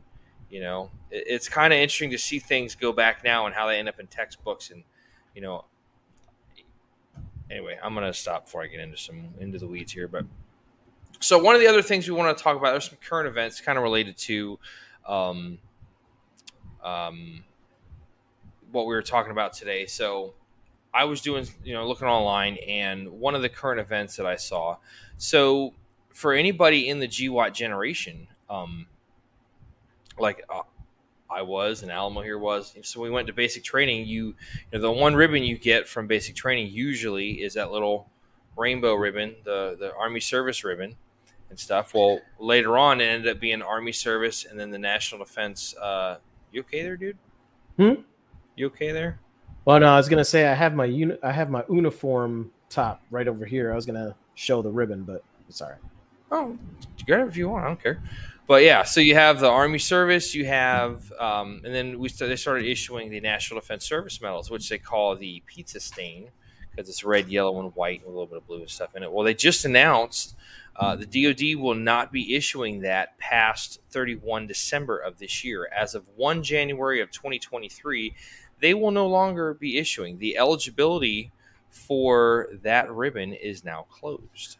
you know it, it's kind of interesting to see things go back now and how they end up in textbooks, and you know. Anyway, I'm gonna stop before I get into some into the weeds here, but so one of the other things we want to talk about there's some current events kind of related to um, um, what we were talking about today. So I was doing, you know, looking online, and one of the current events that I saw. So, for anybody in the GWOT generation, um, like uh, I was and Alamo here was, so we went to basic training. You, you know, the one ribbon you get from basic training usually is that little rainbow ribbon, the the Army service ribbon, and stuff. Well, later on, it ended up being Army service, and then the National Defense. Uh, you okay there, dude? Hmm. You okay there? Well, no, I was gonna say I have my uni- I have my uniform top right over here. I was gonna show the ribbon, but it's all right. Oh, grab it if you want. I don't care. But yeah, so you have the Army Service, you have, um, and then we st- they started issuing the National Defense Service medals, which they call the pizza stain because it's red, yellow, and white and a little bit of blue and stuff in it. Well, they just announced uh, the DoD will not be issuing that past 31 December of this year. As of 1 January of 2023, they will no longer be issuing. The eligibility for that ribbon is now closed.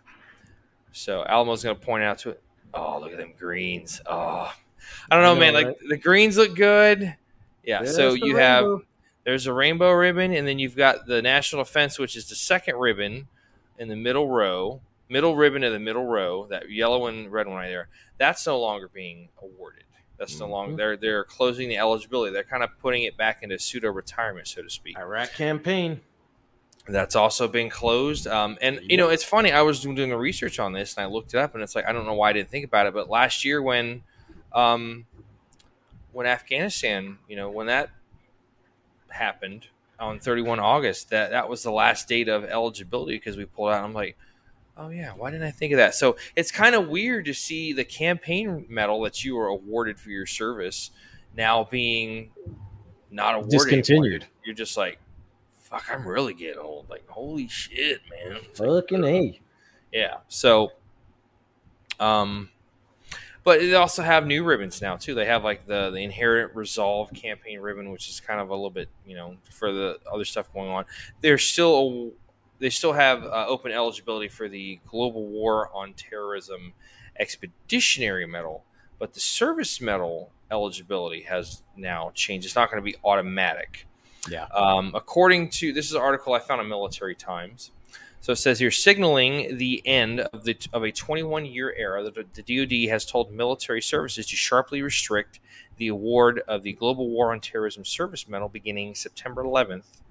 So Alamo's going to point out to it. Oh, look at them greens. Oh, I don't know, know man. Right? Like the greens look good. Yeah. so you have there's a rainbow ribbon, and then you've got the national defense, which is the second ribbon in the middle row, middle ribbon in the middle row, that yellow and red one right there. That's no longer being awarded. That's no longer mm-hmm. they're they're closing the eligibility. They're kind of putting it back into pseudo retirement, so to speak. Iraq campaign. That's also been closed. Um, and you know, it's funny. I was doing the research on this, and I looked it up, and it's like I don't know why I didn't think about it, but last year when, um, when Afghanistan, you know, when that happened on 31 August, that that was the last date of eligibility because we pulled out. I'm like, Oh yeah, why didn't I think of that? So it's kind of weird to see the campaign medal that you were awarded for your service now being not awarded. Discontinued. Anymore. You're just like, fuck, I'm really getting old. Like, holy shit, man. Fucking a. Yeah. So, um, but they also have new ribbons now too. They have like the the Inherent Resolve campaign ribbon, which is kind of a little bit you know for the other stuff going on. There's still they still have uh, open eligibility for the Global War on Terrorism Expeditionary Medal, but the Service Medal eligibility has now changed. It's not going to be automatic. Yeah. Um, according to this is an article I found in Military Times. So it says here, signaling the end of the of a 21 year era, the, the DoD has told military services to sharply restrict the award of the Global War on Terrorism Service Medal beginning September 11th.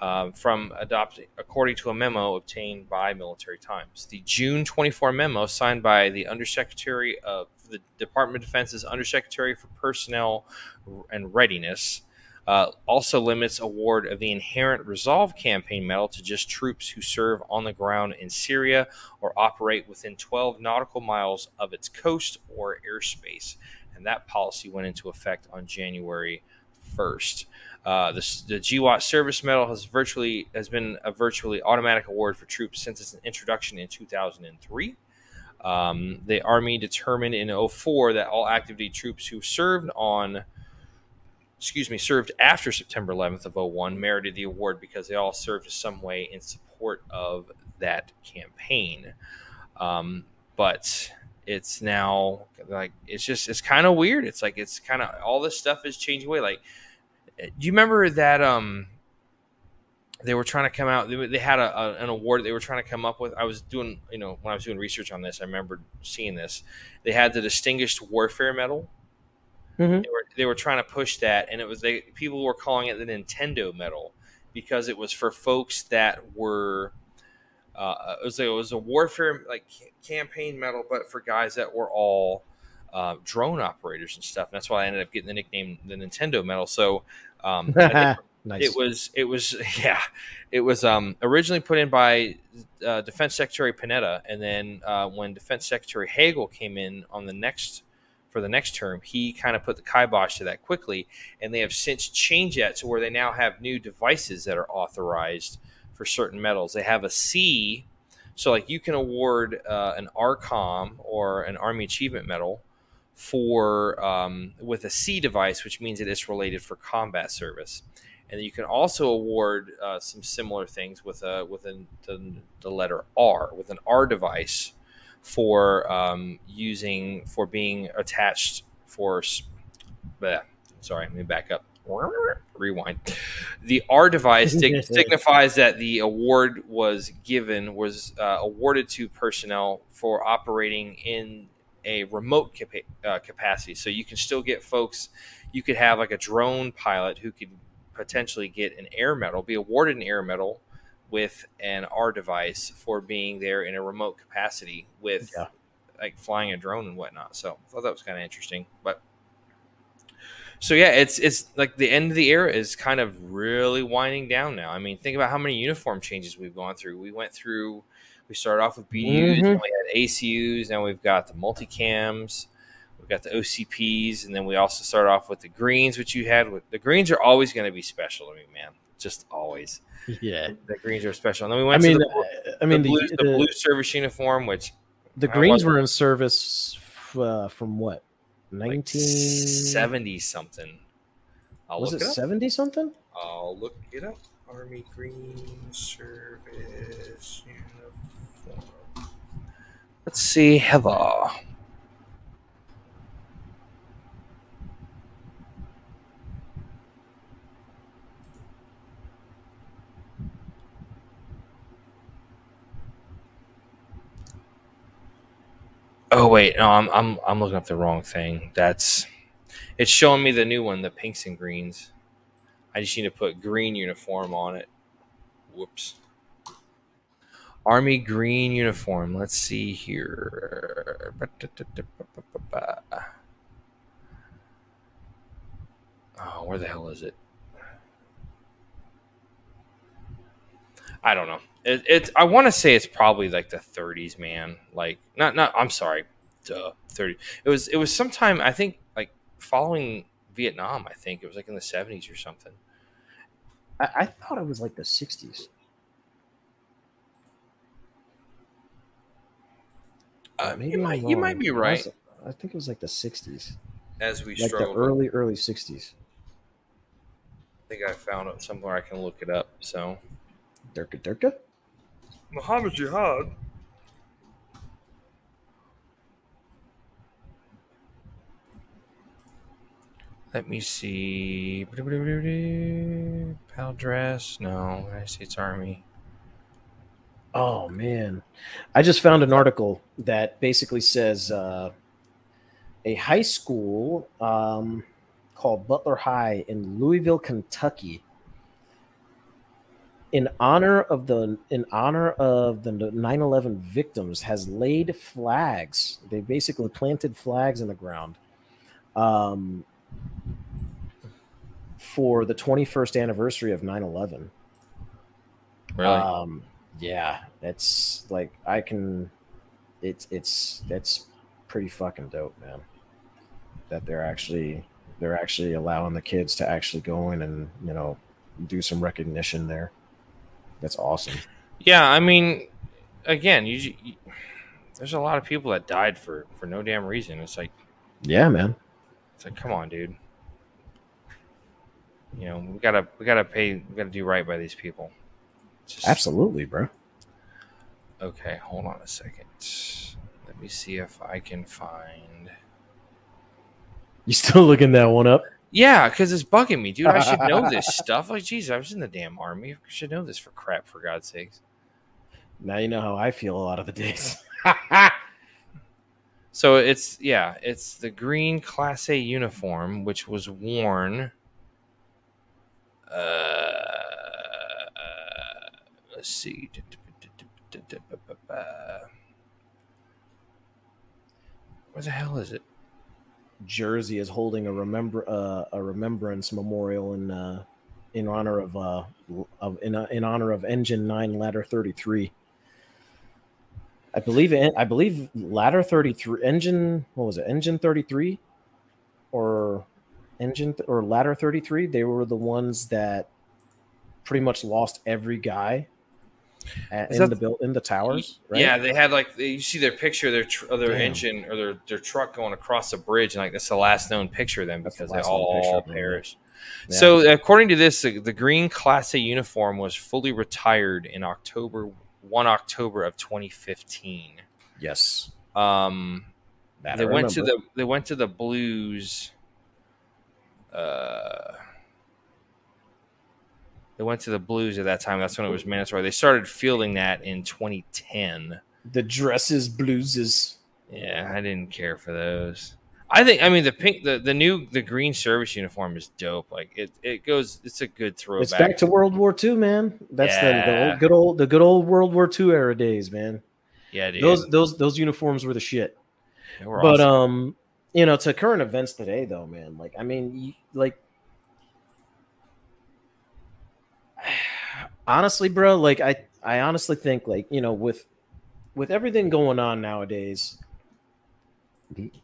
Uh, from adopting, according to a memo obtained by Military Times. The June 24 memo signed by the Undersecretary of the Department of Defense's Undersecretary for Personnel and Readiness uh, also limits award of the Inherent Resolve Campaign Medal to just troops who serve on the ground in Syria or operate within 12 nautical miles of its coast or airspace. And that policy went into effect on January 1st. Uh, the, the GWOT Service Medal has virtually has been a virtually automatic award for troops since its introduction in 2003. Um, the Army determined in 04 that all active duty troops who served on excuse me, served after September 11th of 01 merited the award because they all served in some way in support of that campaign. Um, but it's now like it's just it's kind of weird. It's like it's kind of all this stuff is changing away. Like, do you remember that? Um, they were trying to come out. They, they had a, a, an award they were trying to come up with. I was doing, you know, when I was doing research on this, I remember seeing this. They had the Distinguished Warfare Medal Mm-hmm. They were they were trying to push that, and it was they people were calling it the Nintendo medal because it was for folks that were. Uh, it was it was a warfare like campaign medal, but for guys that were all uh, drone operators and stuff. And that's why I ended up getting the nickname the Nintendo medal. So um, nice. it was it was yeah, it was um, originally put in by uh, Defense Secretary Panetta, and then uh, when Defense Secretary Hagel came in on the next for the next term, he kind of put the kibosh to that quickly, and they have since changed that to where they now have new devices that are authorized for certain medals. They have a C, so like you can award uh, an ARCOM or an Army Achievement Medal for um, with a C device, which means it is related for combat service. And you can also award uh, some similar things with a with the, the letter R with an R device for um, using for being attached for. Bleh, sorry, let me back up. Rewind. The R device signifies that the award was given was uh, awarded to personnel for operating in a remote capa- uh, capacity. So you can still get folks. You could have like a drone pilot who could potentially get an air medal, be awarded an air medal with an R device for being there in a remote capacity with yeah. like flying a drone and whatnot. So I thought that was kind of interesting. But so yeah, it's it's like the end of the era is kind of really winding down now. I mean, think about how many uniform changes we've gone through. We went through. We started off with BDUs, mm-hmm. then we had ACUs, now we've got the multicams, we've got the OCPs, and then we also started off with the greens, which you had with the greens are always going to be special to me, man. Just always. Yeah, the greens are special. And then we went. I mean, the, I mean, the, blue, the, the blue service uniform, which the greens were in service uh, from what nineteen seventy something. I'll was it seventy something? I'll look it up. Army Green Service. Let's see, Heather. Oh wait, no, I'm I'm I'm looking up the wrong thing. That's it's showing me the new one, the pinks and greens. I just need to put green uniform on it. Whoops. Army green uniform. Let's see here. Oh, where the hell is it? I don't know. It, it's I want to say it's probably like the 30s, man. Like not not. I'm sorry, duh, 30. It was it was sometime I think like following Vietnam. I think it was like in the 70s or something. I, I thought it was like the 60s. Uh, Maybe you might, you might be right. I think it was like the '60s, As we like the struggle, early early '60s. I think I found it somewhere I can look it up. So Durka Durka. Muhammad Jihad. Let me see. Pal dress? No, I see it's Army. Oh man, I just found an article that basically says uh, a high school um, called Butler High in Louisville, Kentucky, in honor of the in honor of the 9/11 victims, has laid flags. They basically planted flags in the ground. Um, for the 21st anniversary of 9/11. Really? Um, yeah, that's like I can. It's it's that's pretty fucking dope, man. That they're actually they're actually allowing the kids to actually go in and you know do some recognition there. That's awesome. yeah, I mean, again, you, you there's a lot of people that died for for no damn reason. It's like Yeah, man. it's like come on, dude. You know, we gotta we gotta pay we gotta do right by these people. Just- Absolutely, bro. Okay, hold on a second. Let me see if I can find. You still looking that one up? Yeah, because it's bugging me, dude. I should know this stuff. Like, geez, I was in the damn army. I should know this for crap, for God's sakes. Now you know how I feel a lot of the days. So it's yeah, it's the green Class A uniform, which was worn. Uh, let's see. Where the hell is it? Jersey is holding a remember uh, a remembrance memorial in uh, in honor of uh, of in, uh, in honor of Engine Nine Ladder Thirty Three. I believe it, I believe Ladder Thirty Three Engine what was it Engine Thirty Three or Engine th- or Ladder Thirty Three. They were the ones that pretty much lost every guy Is in that- the build in the towers. Right? Yeah, they had like you see their picture their tr- their Damn. engine or their, their truck going across a bridge, and like that's the last known picture of them That's the because they last known all, picture of them, perished. Yeah. So, according to this, the, the green Class A uniform was fully retired in October one October of 2015. yes, Um, that I they went to the they went to the Blues. Uh, they went to the Blues at that time. That's when it was mandatory. They started fielding that in 2010. the dresses, blueses. Yeah, I didn't care for those. I think I mean the pink the, the new the green service uniform is dope. Like it it goes it's a good throwback. It's back to World War II, man. That's the, the Yeah. old, good old the good old World War II era days, man. yeah, dude. Those those those uniforms were the shit. Were But awesome. um, you know, to current events today, though, man. Like, I mean, like, honestly, bro. Like, I I honestly think, like, you know, with with everything going on nowadays,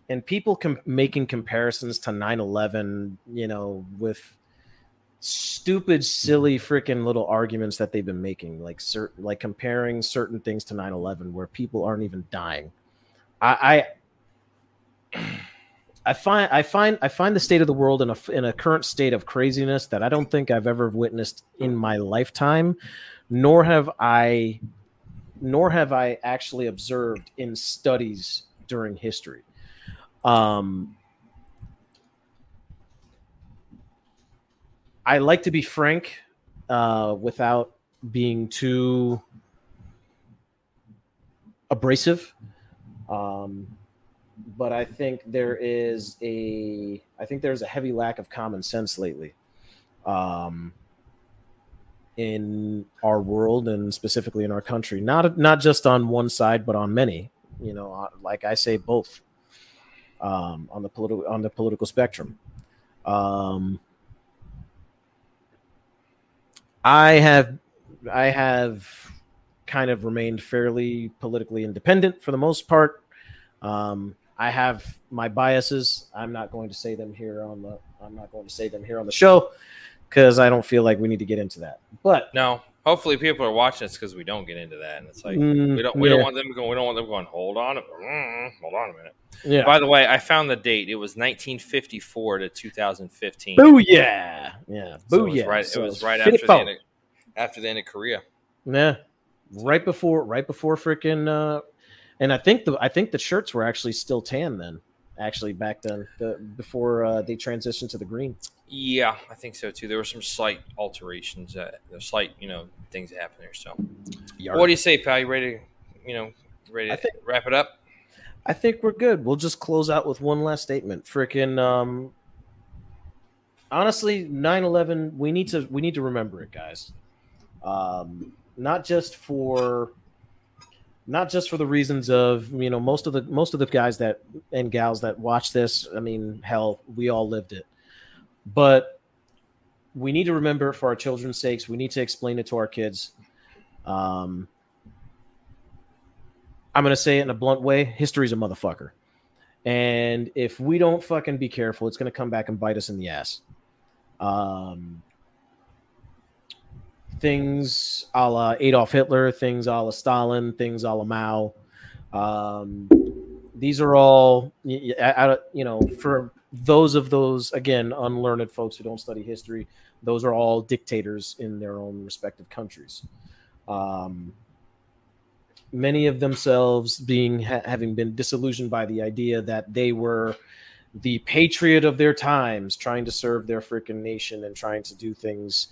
and people com- making comparisons to 9-11, you know, with stupid, silly, freaking little arguments that they've been making, like certain, like comparing certain things to 9-11, where people aren't even dying. I, I I find I find I find the state of the world in a in a current state of craziness that I don't think I've ever witnessed in my lifetime, nor have I nor have I actually observed in studies during history. Um, I like to be frank uh, without being too abrasive. Um, but I think there is a I think there's a heavy lack of common sense lately. Um, in our world and specifically in our country, not not just on one side, but on many. You know, uh, like I say, both um, on the political on the political spectrum. Um, I have I have kind of remained fairly politically independent for the most part. Um, I have my biases. I'm not going to say them here on the. I'm not going to say them here on the show because I don't feel like we need to get into that. But no, Hopefully, people are watching us because we don't get into that, and it's like Mm, we don't we yeah. don't want them going. We don't want them going. Hold on, mm, hold on a minute. Yeah. By the way, I found the date. It was 1954 to 2015. Boo yeah. Yeah. Boo it was yeah. right. So it was right after the, end of, after the end of Korea. Yeah. Right before right before freaking uh and I think the I think the shirts were actually still tan then. Actually back then the, before uh, they transitioned to the green. Yeah, I think so too. There were some slight alterations, uh, slight you know things that happened there. So, what do you say, pal? You ready? To, you know, ready to think- wrap it up? I think we're good. We'll just close out with one last statement. Freaking um honestly 9/11 we need to we need to remember it guys. Um not just for not just for the reasons of, you know, most of the most of the guys that and gals that watch this, I mean, hell, we all lived it. But we need to remember for our children's sakes. We need to explain it to our kids. Um I'm gonna say it in a blunt way. History's a motherfucker, and if we don't fucking be careful, it's gonna come back and bite us in the ass. Um, things a la Adolf Hitler, things a la Stalin, things a la Mao. Um, these are all, you know, for those of those again unlearned folks who don't study history, those are all dictators in their own respective countries. Um, many of themselves being ha- having been disillusioned by the idea that they were the patriot of their times trying to serve their freaking nation and trying to do things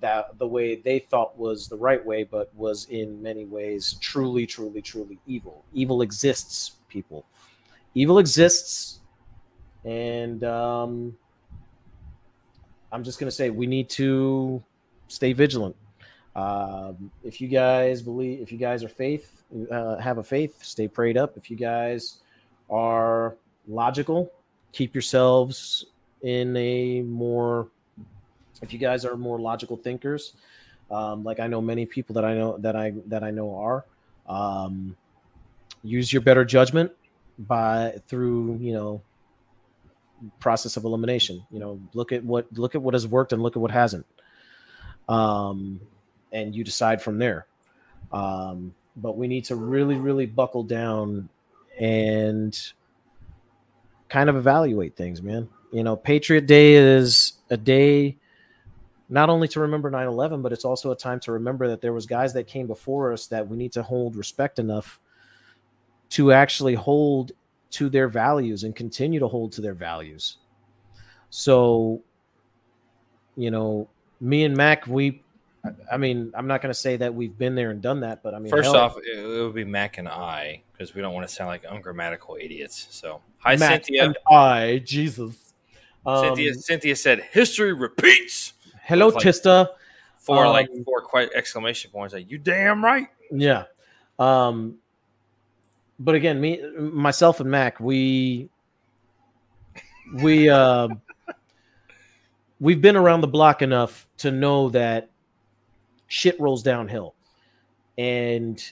that the way they thought was the right way but was in many ways truly truly truly evil evil exists people evil exists and um i'm just to say we need to stay vigilant um, if you guys believe, if you guys are faith, uh, have a faith, stay prayed up. If you guys are logical, keep yourselves in a more. If you guys are more logical thinkers, um, like I know many people that I know that I that I know are, um, use your better judgment by through you know process of elimination. You know, look at what look at what has worked and look at what hasn't. Um, and you decide from there. Um, but we need to really, really buckle down and kind of evaluate things, man. You know, Patriot Day is a day not only to remember 9-11, but it's also a time to remember that there was guys that came before us that we need to hold respect enough to actually hold to their values and continue to hold to their values. So, you know, me and Mac, we I mean, I'm not going to say that we've been there and done that, but I mean, First hell, off, it, would be Mac and I because we don't want to sound like ungrammatical idiots. So, hi, Mac Cynthia. and I, Jesus. Um, Cynthia. Cynthia said, "History repeats." Hello, Like- Tista. Four Um, like four quite exclamation points. Like, you damn right. Yeah. Um, but again, me, myself, and Mac, we, we, uh, we've been around the block enough to know that shit rolls downhill, and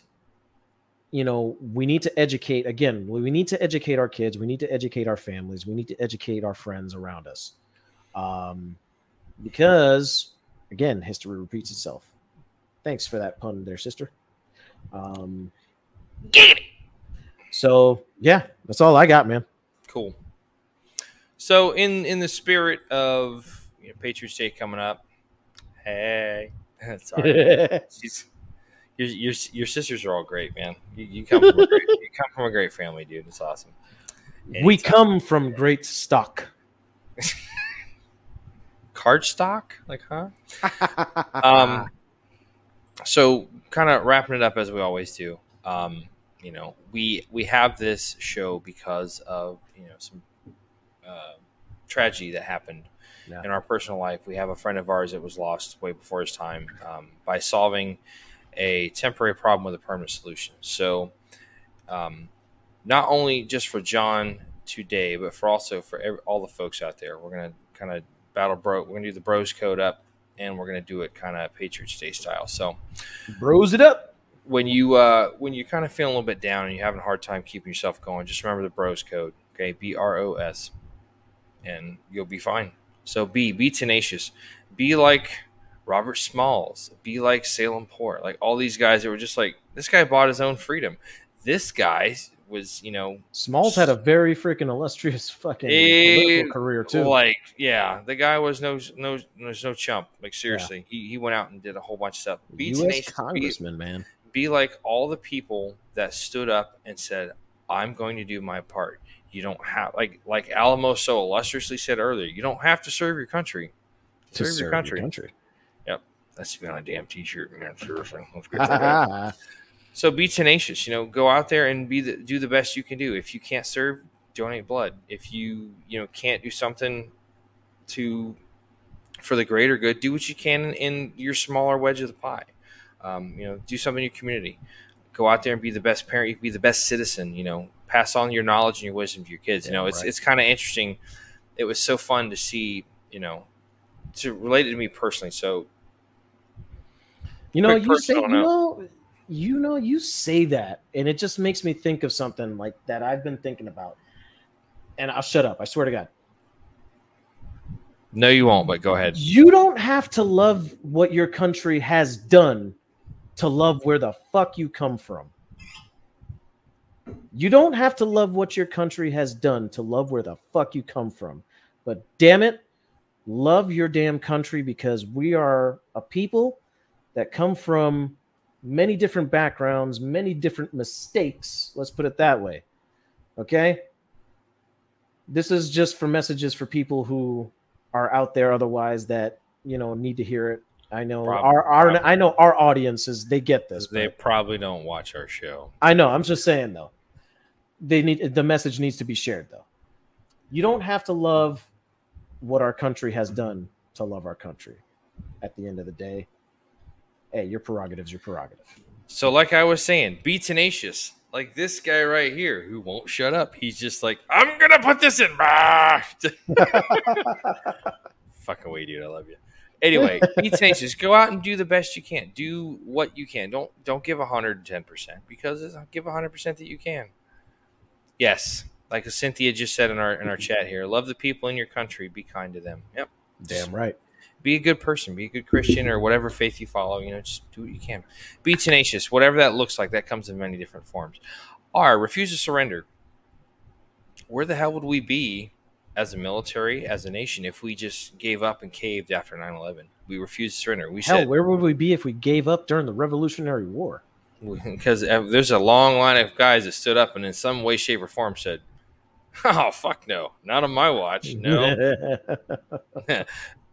you know we need to educate. Again, we need to educate our kids. We need to educate our families. We need to educate our friends around us, um, because again, history repeats itself. Thanks for that pun, there, sister. Um, Get it. so yeah, that's all I got, man. Cool. So, in in the spirit of you know, Patriots Day coming up, hey, sorry, she's your, your your sisters are all great, man. You, you come from a great, you come from a great family, dude. It's awesome. we Anytime. come from great stock. Card stock, like huh? um, so kind of wrapping it up as we always do. Um, you know, we we have this show because of you know some uh, tragedy that happened Yeah. in our personal life. We have a friend of ours that was lost way before his time um, by solving a temporary problem with a permanent solution. So, um, not only just for John today, but for also for every, all the folks out there, we're gonna kind of battle bro. We're gonna do the Bros Code up, and we're gonna do it kind of Patriots Day style. So Bros it up. when you uh, when you're kind of feeling a little bit down and you're having a hard time keeping yourself going, just remember the Bros Code. Okay, B R O S, and you'll be fine. So be be tenacious. Be like Robert Smalls, be like Salem Poor, like all these guys that were just like this guy bought his own freedom. This guy was, you know, Smalls had a very freaking illustrious fucking political career too. like yeah, the guy was no no was no chump. Like seriously, he, he went out and did a whole bunch of stuff. Be U.S. tenacious, be- congressman, man. be like all the people that stood up and said, "I'm going to do my part." You don't have like like Alamo so illustriously said earlier. You don't have to serve your country. To Serve, serve your country. country. That should be on a damn t-shirt, man. Seriously, let's get that. So be tenacious. You know, go out there and be the, do the best you can do. If you can't serve, donate blood. If you you know can't do something to for the greater good, do what you can in, your smaller wedge of the pie. Um, you know, do something in your community. Go out there and be the best parent. You can be the best citizen. You know, pass on your knowledge and your wisdom to your kids. you know, it's right. it's kind of interesting. It was so fun to see. You know, to relate it to me personally. So You know, you say, you know, you know, you say that, and it just makes me think of something like that I've been thinking about. And I'll shut up. I swear to God. no, you won't. But go ahead. You don't have to love what your country has done to love where the fuck you come from. You don't have to love what your country has done to love where the fuck you come from. But damn it, love your damn country because we are a people that come from many different backgrounds, many different mistakes. Let's put it that way. Okay? This is just for messages for people who are out there otherwise that, you know, need to hear it. I know Prob- our, our prob- I know our audiences, they get this. They probably don't watch our show. I know. I'm just saying though. They need the message needs to be shared though. You don't have to love what our country has done to love our country. At the end of the day, hey, your prerogative's your prerogative. So, like I was saying, be tenacious. Like this guy right here who won't shut up. He's just like, I'm gonna put this in. Fuck away, dude. I love you. Anyway, be tenacious. Go out and do the best you can. Do what you can. Don't don't give 110 percent because it's, give 100 percent that you can. Yes, like Cynthia just said in our in our chat here. Love the people in your country. Be kind to them. Yep. Damn right. Be a good person, be a good Christian or whatever faith you follow. You know, just do what you can. Be tenacious, whatever that looks like. That comes in many different forms. R, refuse to surrender. Where the hell would we be as a military, as a nation, if we just gave up and caved after 9 11? We refused to surrender. We Hell, said, where would we be if we gave up during the Revolutionary War? because uh, there's a long line of guys that stood up and in some way, shape, or form said, Oh, fuck no. Not on my watch. No.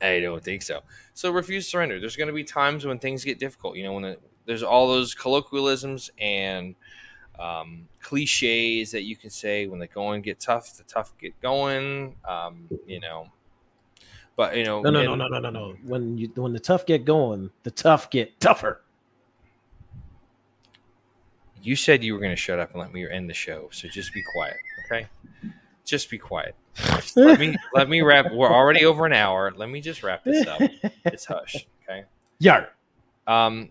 I don't think so. So refuse surrender. There's going to be times when things get difficult. You know, when the, there's all those colloquialisms and um, cliches that you can say when the going get tough, the tough get going. Um, you know, but you know, no, no, no, no, no, no, no. When you when the tough get going, the tough get tougher. You said you were going to shut up and let me end the show, so just be quiet, okay? Just be quiet. Just let me let me wrap. We're already over an hour. Let me just wrap this up. It's hush, okay? Yar. um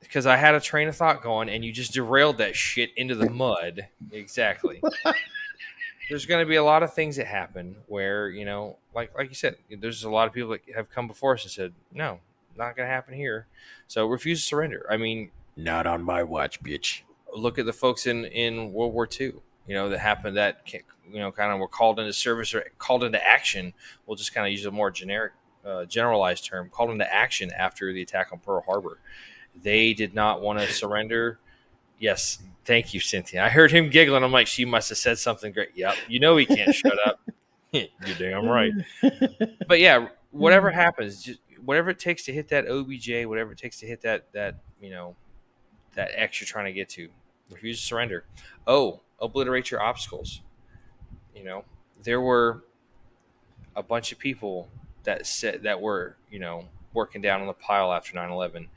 because I had a train of thought going and you just derailed that shit into the mud. Exactly. there's going to be a lot of things that happen where, you know, like like you said, there's a lot of people that have come before us and said, "No, not going to happen here." So refuse to surrender. I mean, Not on my watch, bitch. Look at the folks in in World War II. You know that happened. That you know kind of were called into service or called into action. We'll just kind of use a more generic, uh, generalized term. Called into action after the attack on Pearl Harbor. They did not want to surrender. Yes, thank you, Cynthia. I heard him giggling. I'm like, she must have said something great. Yep, you know he can't shut up. You're damn right. But yeah, whatever happens, just whatever it takes to hit that OBJ, whatever it takes to hit that that you know that X you're trying to get to. Refuse to surrender. Oh, obliterate your obstacles. You know, there were a bunch of people that said that were, you know, working down on the pile after 9/11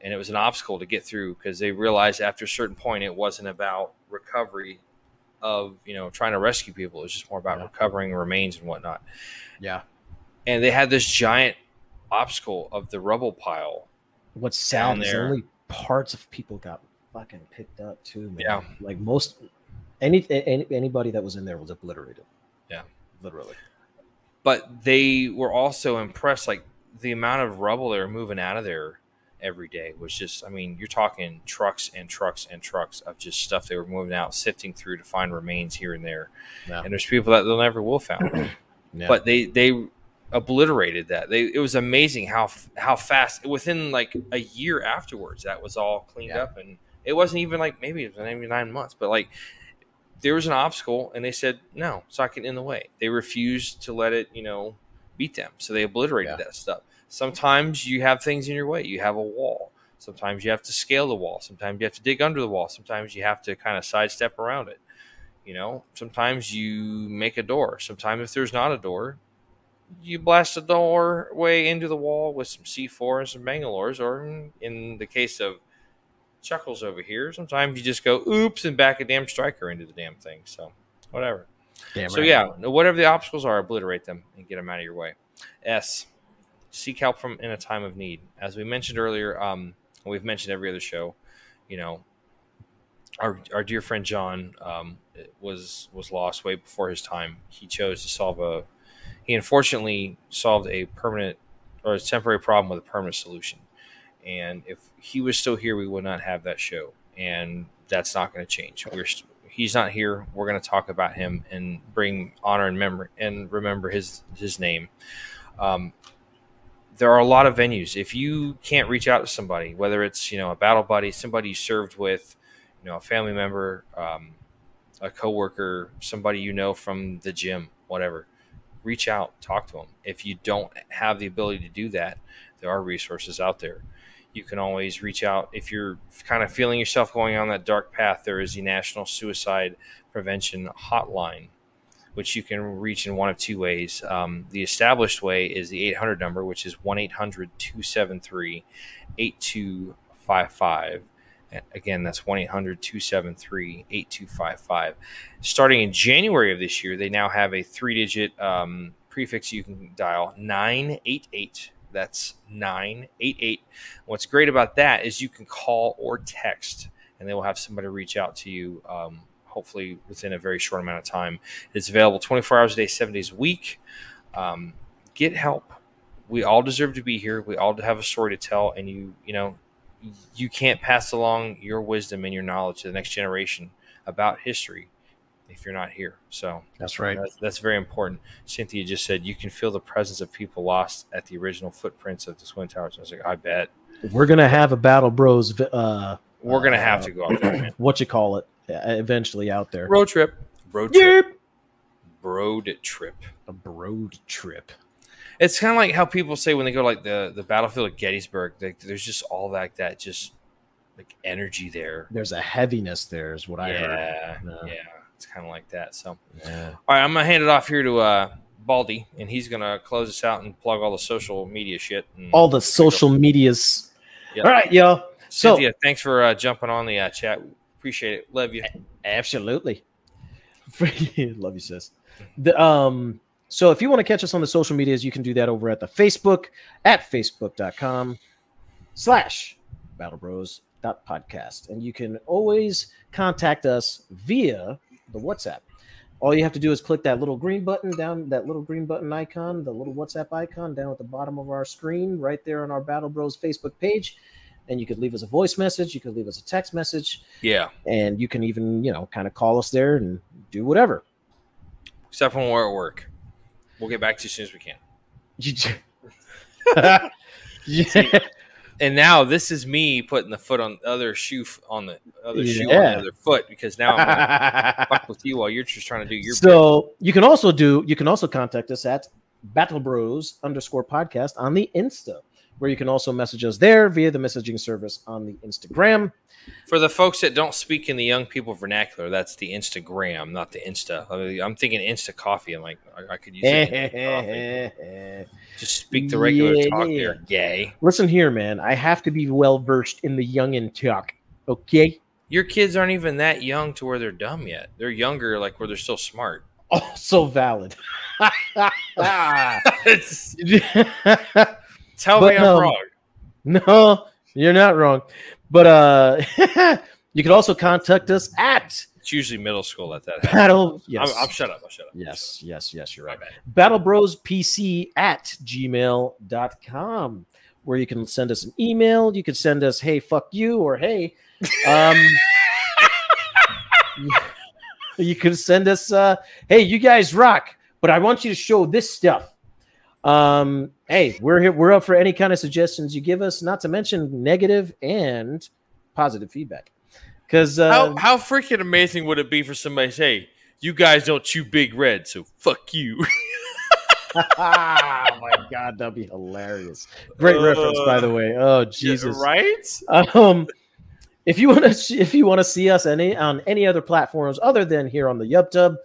and it was an obstacle to get through because they realized after a certain point it wasn't about recovery of, you know, trying to rescue people. It was just more about Yeah. recovering remains and whatnot. Yeah. And they had this giant obstacle of the rubble pile What's Down is there. only parts of people got fucking picked up too, man. Yeah. Like most any, any anybody that was in there was obliterated. Yeah. Literally. but they were also impressed like the amount of rubble they were moving out of there every day was just I mean, you're talking trucks and trucks and trucks of just stuff they were moving out, sifting through to find remains here and there. Yeah. And there's people that they'll never will found. Yeah. But they they obliterated that. They it was amazing how how fast within like a year afterwards that was all cleaned Yeah. up and it wasn't even like maybe it was maybe nine months, but like there was an obstacle and they said no, sock it in the way. They refused to let it, you know, beat them. So they obliterated Yeah. that stuff. Sometimes you have things in your way. You have a wall. Sometimes you have to scale the wall. Sometimes you have to dig under the wall. Sometimes you have to kind of sidestep around it. You know, sometimes you make a door. Sometimes if there's not a door, you blast a doorway into the wall with some C4 and some Bangalores, or in the case of Chuckles over here, sometimes you just go oops and back a damn striker into the damn thing. So, whatever. Damn So right. yeah, whatever the obstacles are, obliterate them and get them out of your way. S. Seek help from in a time of need. As we mentioned earlier, um, we've mentioned every other show. You know, our our dear friend John um, was was lost way before his time. He chose to solve a. He unfortunately solved a permanent or a temporary problem with a permanent solution. And if he was still here, we would not have that show. And that's not going to change. We're st- he's not here. We're going to talk about him and bring honor and memory and remember his his name. Um, there are a lot of venues. If you can't reach out to somebody, whether it's you know a battle buddy, somebody you served with, you know a family member, um, a coworker, somebody you know from the gym, whatever, reach out, talk to them. If you don't have the ability to do that, there are resources out there. You can always reach out if you're kind of feeling yourself going on that dark path. There is the National Suicide Prevention Hotline, which you can reach in one of two ways. Um, the established way is the 800 number, which is 1 800 273 8255. Again, that's 1 800 273 8255. Starting in January of this year, they now have a three digit um, prefix you can dial 988. That's 988. What's great about that is you can call or text, and they will have somebody reach out to you. Um, hopefully within a very short amount of time. It's available 24 hours a day, seven days a week. Um, get help. We all deserve to be here. We all have a story to tell, and you, you know, you can't pass along your wisdom and your knowledge to the next generation about history if you're not here. So That's right. that's, that's very important. Cynthia just said you can feel the presence of people lost at the original footprints of the Twin Towers. I was like, I bet We're gonna have a Battle Bros. Uh, we're gonna Uh, have to go out there, what you call it? uh, Eventually out there. Road trip, road trip, Yep. road trip. A road trip. It's kind of like how people say when they go like the the battlefield of Gettysburg. Like, there's just all that that just like energy there. There's a heaviness there, is what I yeah, heard. yeah, Yeah. It's kind of like that. So, Yeah. all right, I'm gonna hand it off here to uh, Baldy, and he's gonna close us out and plug all the social media shit. And All the social medias. Yep. All right, y'all. So Cynthia, thanks for uh, jumping on the uh, chat. Appreciate it. Love you. Absolutely. Love you, sis. The, um, so if you want to catch us on the social medias, you can do that over at the Facebook at facebook.com slash battle bros podcast. And you can always contact us via the WhatsApp. All you have to do is click that little green button down, that little green button icon, the little WhatsApp icon down at the bottom of our screen, right there on our Battle Bros Facebook page. And you could leave us a voice message, you could leave us a text message, Yeah, and you can even you know kind of call us there and do whatever except when we're at work. We'll get back to you as soon as we can. You yeah. And now this is me putting the foot on the other shoe f- on the other shoe on the other foot because now I'm gonna fuck with you while you're just trying to do your bit. so you can also do you can also contact us at battle bros underscore podcast on the insta where you can also message us there via the messaging service on the instagram For the folks that don't speak in the young people vernacular, that's the Instagram, not the Insta. I mean, I'm thinking Insta coffee. I'm like, I, I could use it. Just speak the regular talk Yeah. there, gay. listen here man i have to be well versed in the youngin talk okay Your kids aren't even that young to where they're dumb yet. They're younger, like where they're still smart. oh so valid It's- Tell But, me I'm wrong. No, you're not wrong. But uh you can also contact us at It's usually middle school that that happens. Battle. Yes. I'm, I'm shut up. I'll shut up. Yes, yes, yes, you're right. Battle Bros PC at gmail.com, where you can send us an email. You can send us, hey, fuck you, or hey. Um, you can send us, uh, hey, you guys rock, but I want you to show this stuff. Um, hey, we're here, we're up for any kind of suggestions you give us, not to mention negative and positive feedback. Because uh, How how freaking amazing would it be for somebody to say, "You guys don't chew big red, so fuck you." oh my god, that'd be hilarious. Great reference, by the way. Oh Jesus! right? Um, if you want to, if you want to see us any on any other platforms other than here on the YubTub,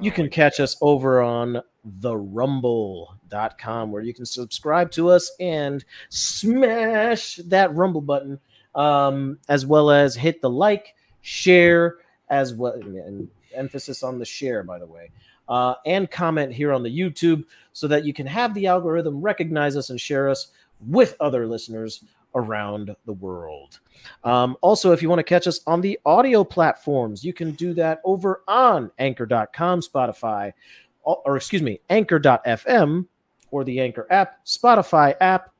you can catch us over on therumble.com where you can subscribe to us and smash that rumble button um, as well as hit the like share as well and emphasis on the share by the way uh, and comment here on the youtube so that you can have the algorithm recognize us and share us with other listeners around the world um, also, if you want to catch us on the audio platforms, you can do that over on anchor.com, Spotify, or excuse me, anchor.fm or the Anchor app, Spotify app,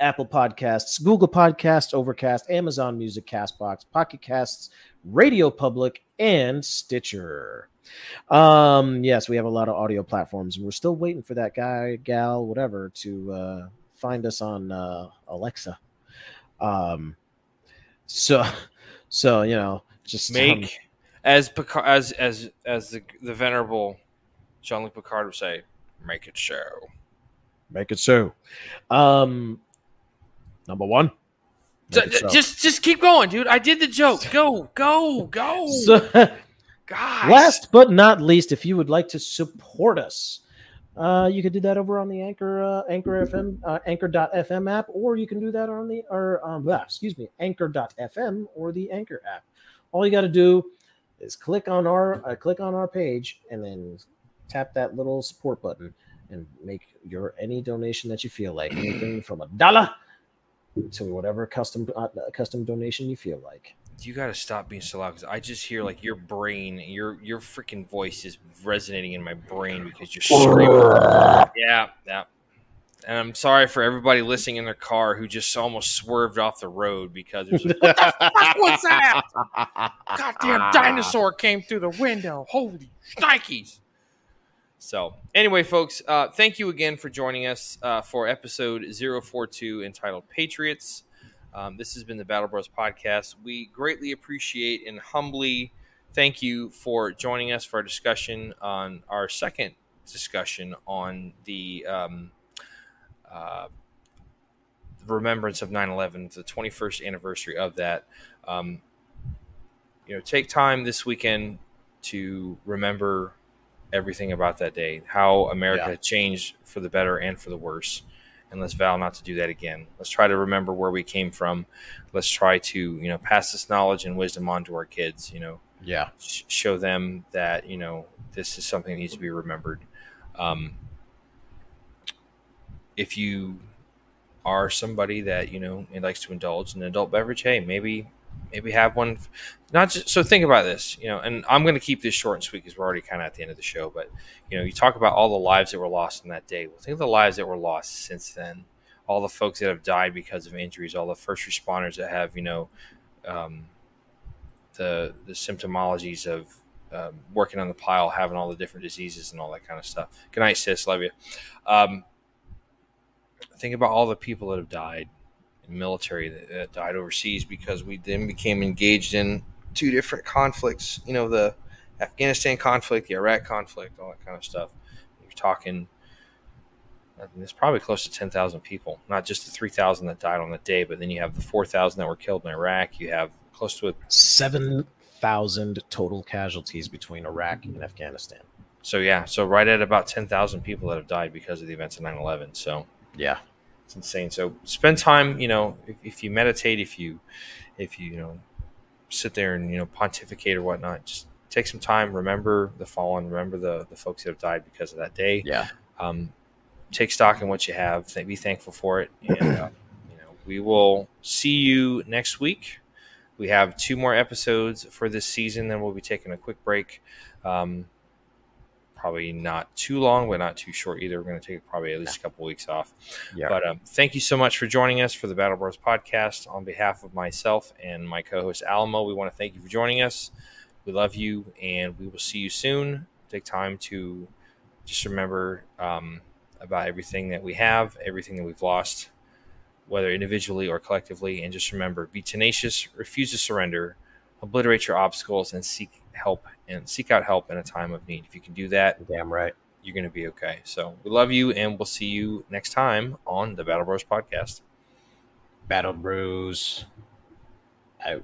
Apple Podcasts, Google Podcasts, Overcast, Amazon Music, Castbox, Pocket Casts, Radio Public, and Stitcher. Um, yes, we have a lot of audio platforms, and we're still waiting for that guy, gal, whatever, to uh, find us on uh, Alexa. Um, so, so you know, just um, Make as Picard, as as as the the venerable Jean Luc Picard would say, "Make it so." make it so. Um, number one. So. Just just keep going, dude. I did the joke. Go go go. So, Gosh. last but not least, if you would like to support us, uh, you could do that over on the Anchor uh, Anchor FM uh, Anchor.fm app, or you can do that on the or um, blah, excuse me Anchor.fm or the Anchor app. All you got to do is click on our uh, click on our page and then tap that little support button and make your any donation that you feel like anything from a dollar to whatever custom uh, custom donation you feel like. You got to stop being so loud because I just hear like your brain, your your freaking voice is resonating in my brain because you're screaming. yeah, yeah. And I'm sorry for everybody listening in their car who just almost swerved off the road because it was just, what the fuck was that? Goddamn dinosaur came through the window. Holy shnikes. So, anyway, folks, uh, thank you again for joining us uh, for episode 042 entitled Patriots. Um, this has been the Battle Bros podcast. We greatly appreciate and humbly thank you for joining us for our discussion on our second discussion on the um, uh, remembrance of 9-11 the 21st anniversary of that um, you know take time this weekend to remember everything about that day how america Yeah. changed for the better and for the worse and let's vow not to do that again let's try to remember where we came from let's try to you know pass this knowledge and wisdom on to our kids you know Yeah. sh- show them that you know this is something that needs to be remembered. Um, if you are somebody that you know likes to indulge in an adult beverage, hey, maybe maybe have one. Not just so think about this, you know. And I'm going to keep this short and sweet because we're already kind of at the end of the show. But you know, you talk about all the lives that were lost in that day. Well, think of the lives that were lost since then. All the folks that have died because of injuries, all the first responders that have you know. Um, the the symptomologies of um, working on the pile, having all the different diseases and all that kind of stuff. Good night, sis. Love you. Um, think about all the people that have died military that, that died overseas because we then became engaged in two different conflicts. You know, the Afghanistan conflict, the Iraq conflict, all that kind of stuff. You're talking. I mean, There's probably close to 10,000 people, not just the 3,000 that died on the day, but then you have the 4,000 that were killed in Iraq. You have close to a Seven thousand total casualties between Iraq and Afghanistan. So yeah, so right at about ten thousand people that have died because of the events of 9-11. So Yeah. It's insane. So spend time, you know, if, if you meditate, if you, if you, you know, sit there and you know pontificate or whatnot, just take some time. Remember the fallen. Remember the the folks that have died because of that day. Yeah. Um, take stock in what you have. Th- Be thankful for it, and uh, you know we will see you next week. We have two more episodes for this season, then we'll be taking a quick break. Um, probably not too long, but not too short either. We're going to take probably at least a couple weeks off. Yeah. But um, thank you so much for joining us for the Battle Bros podcast. On behalf of myself and my co host Alamo, we want to thank you for joining us. We love you, and we will see you soon. Take time to just remember um, about everything that we have, everything that we've lost, whether individually or collectively. And just remember be tenacious, refuse to surrender, obliterate your obstacles, and seek help and seek out help in a time of need. If you can do that, Damn right. you're going to be okay. So we love you, and we'll see you next time on the Battle Bros podcast. Battle Bros. Out.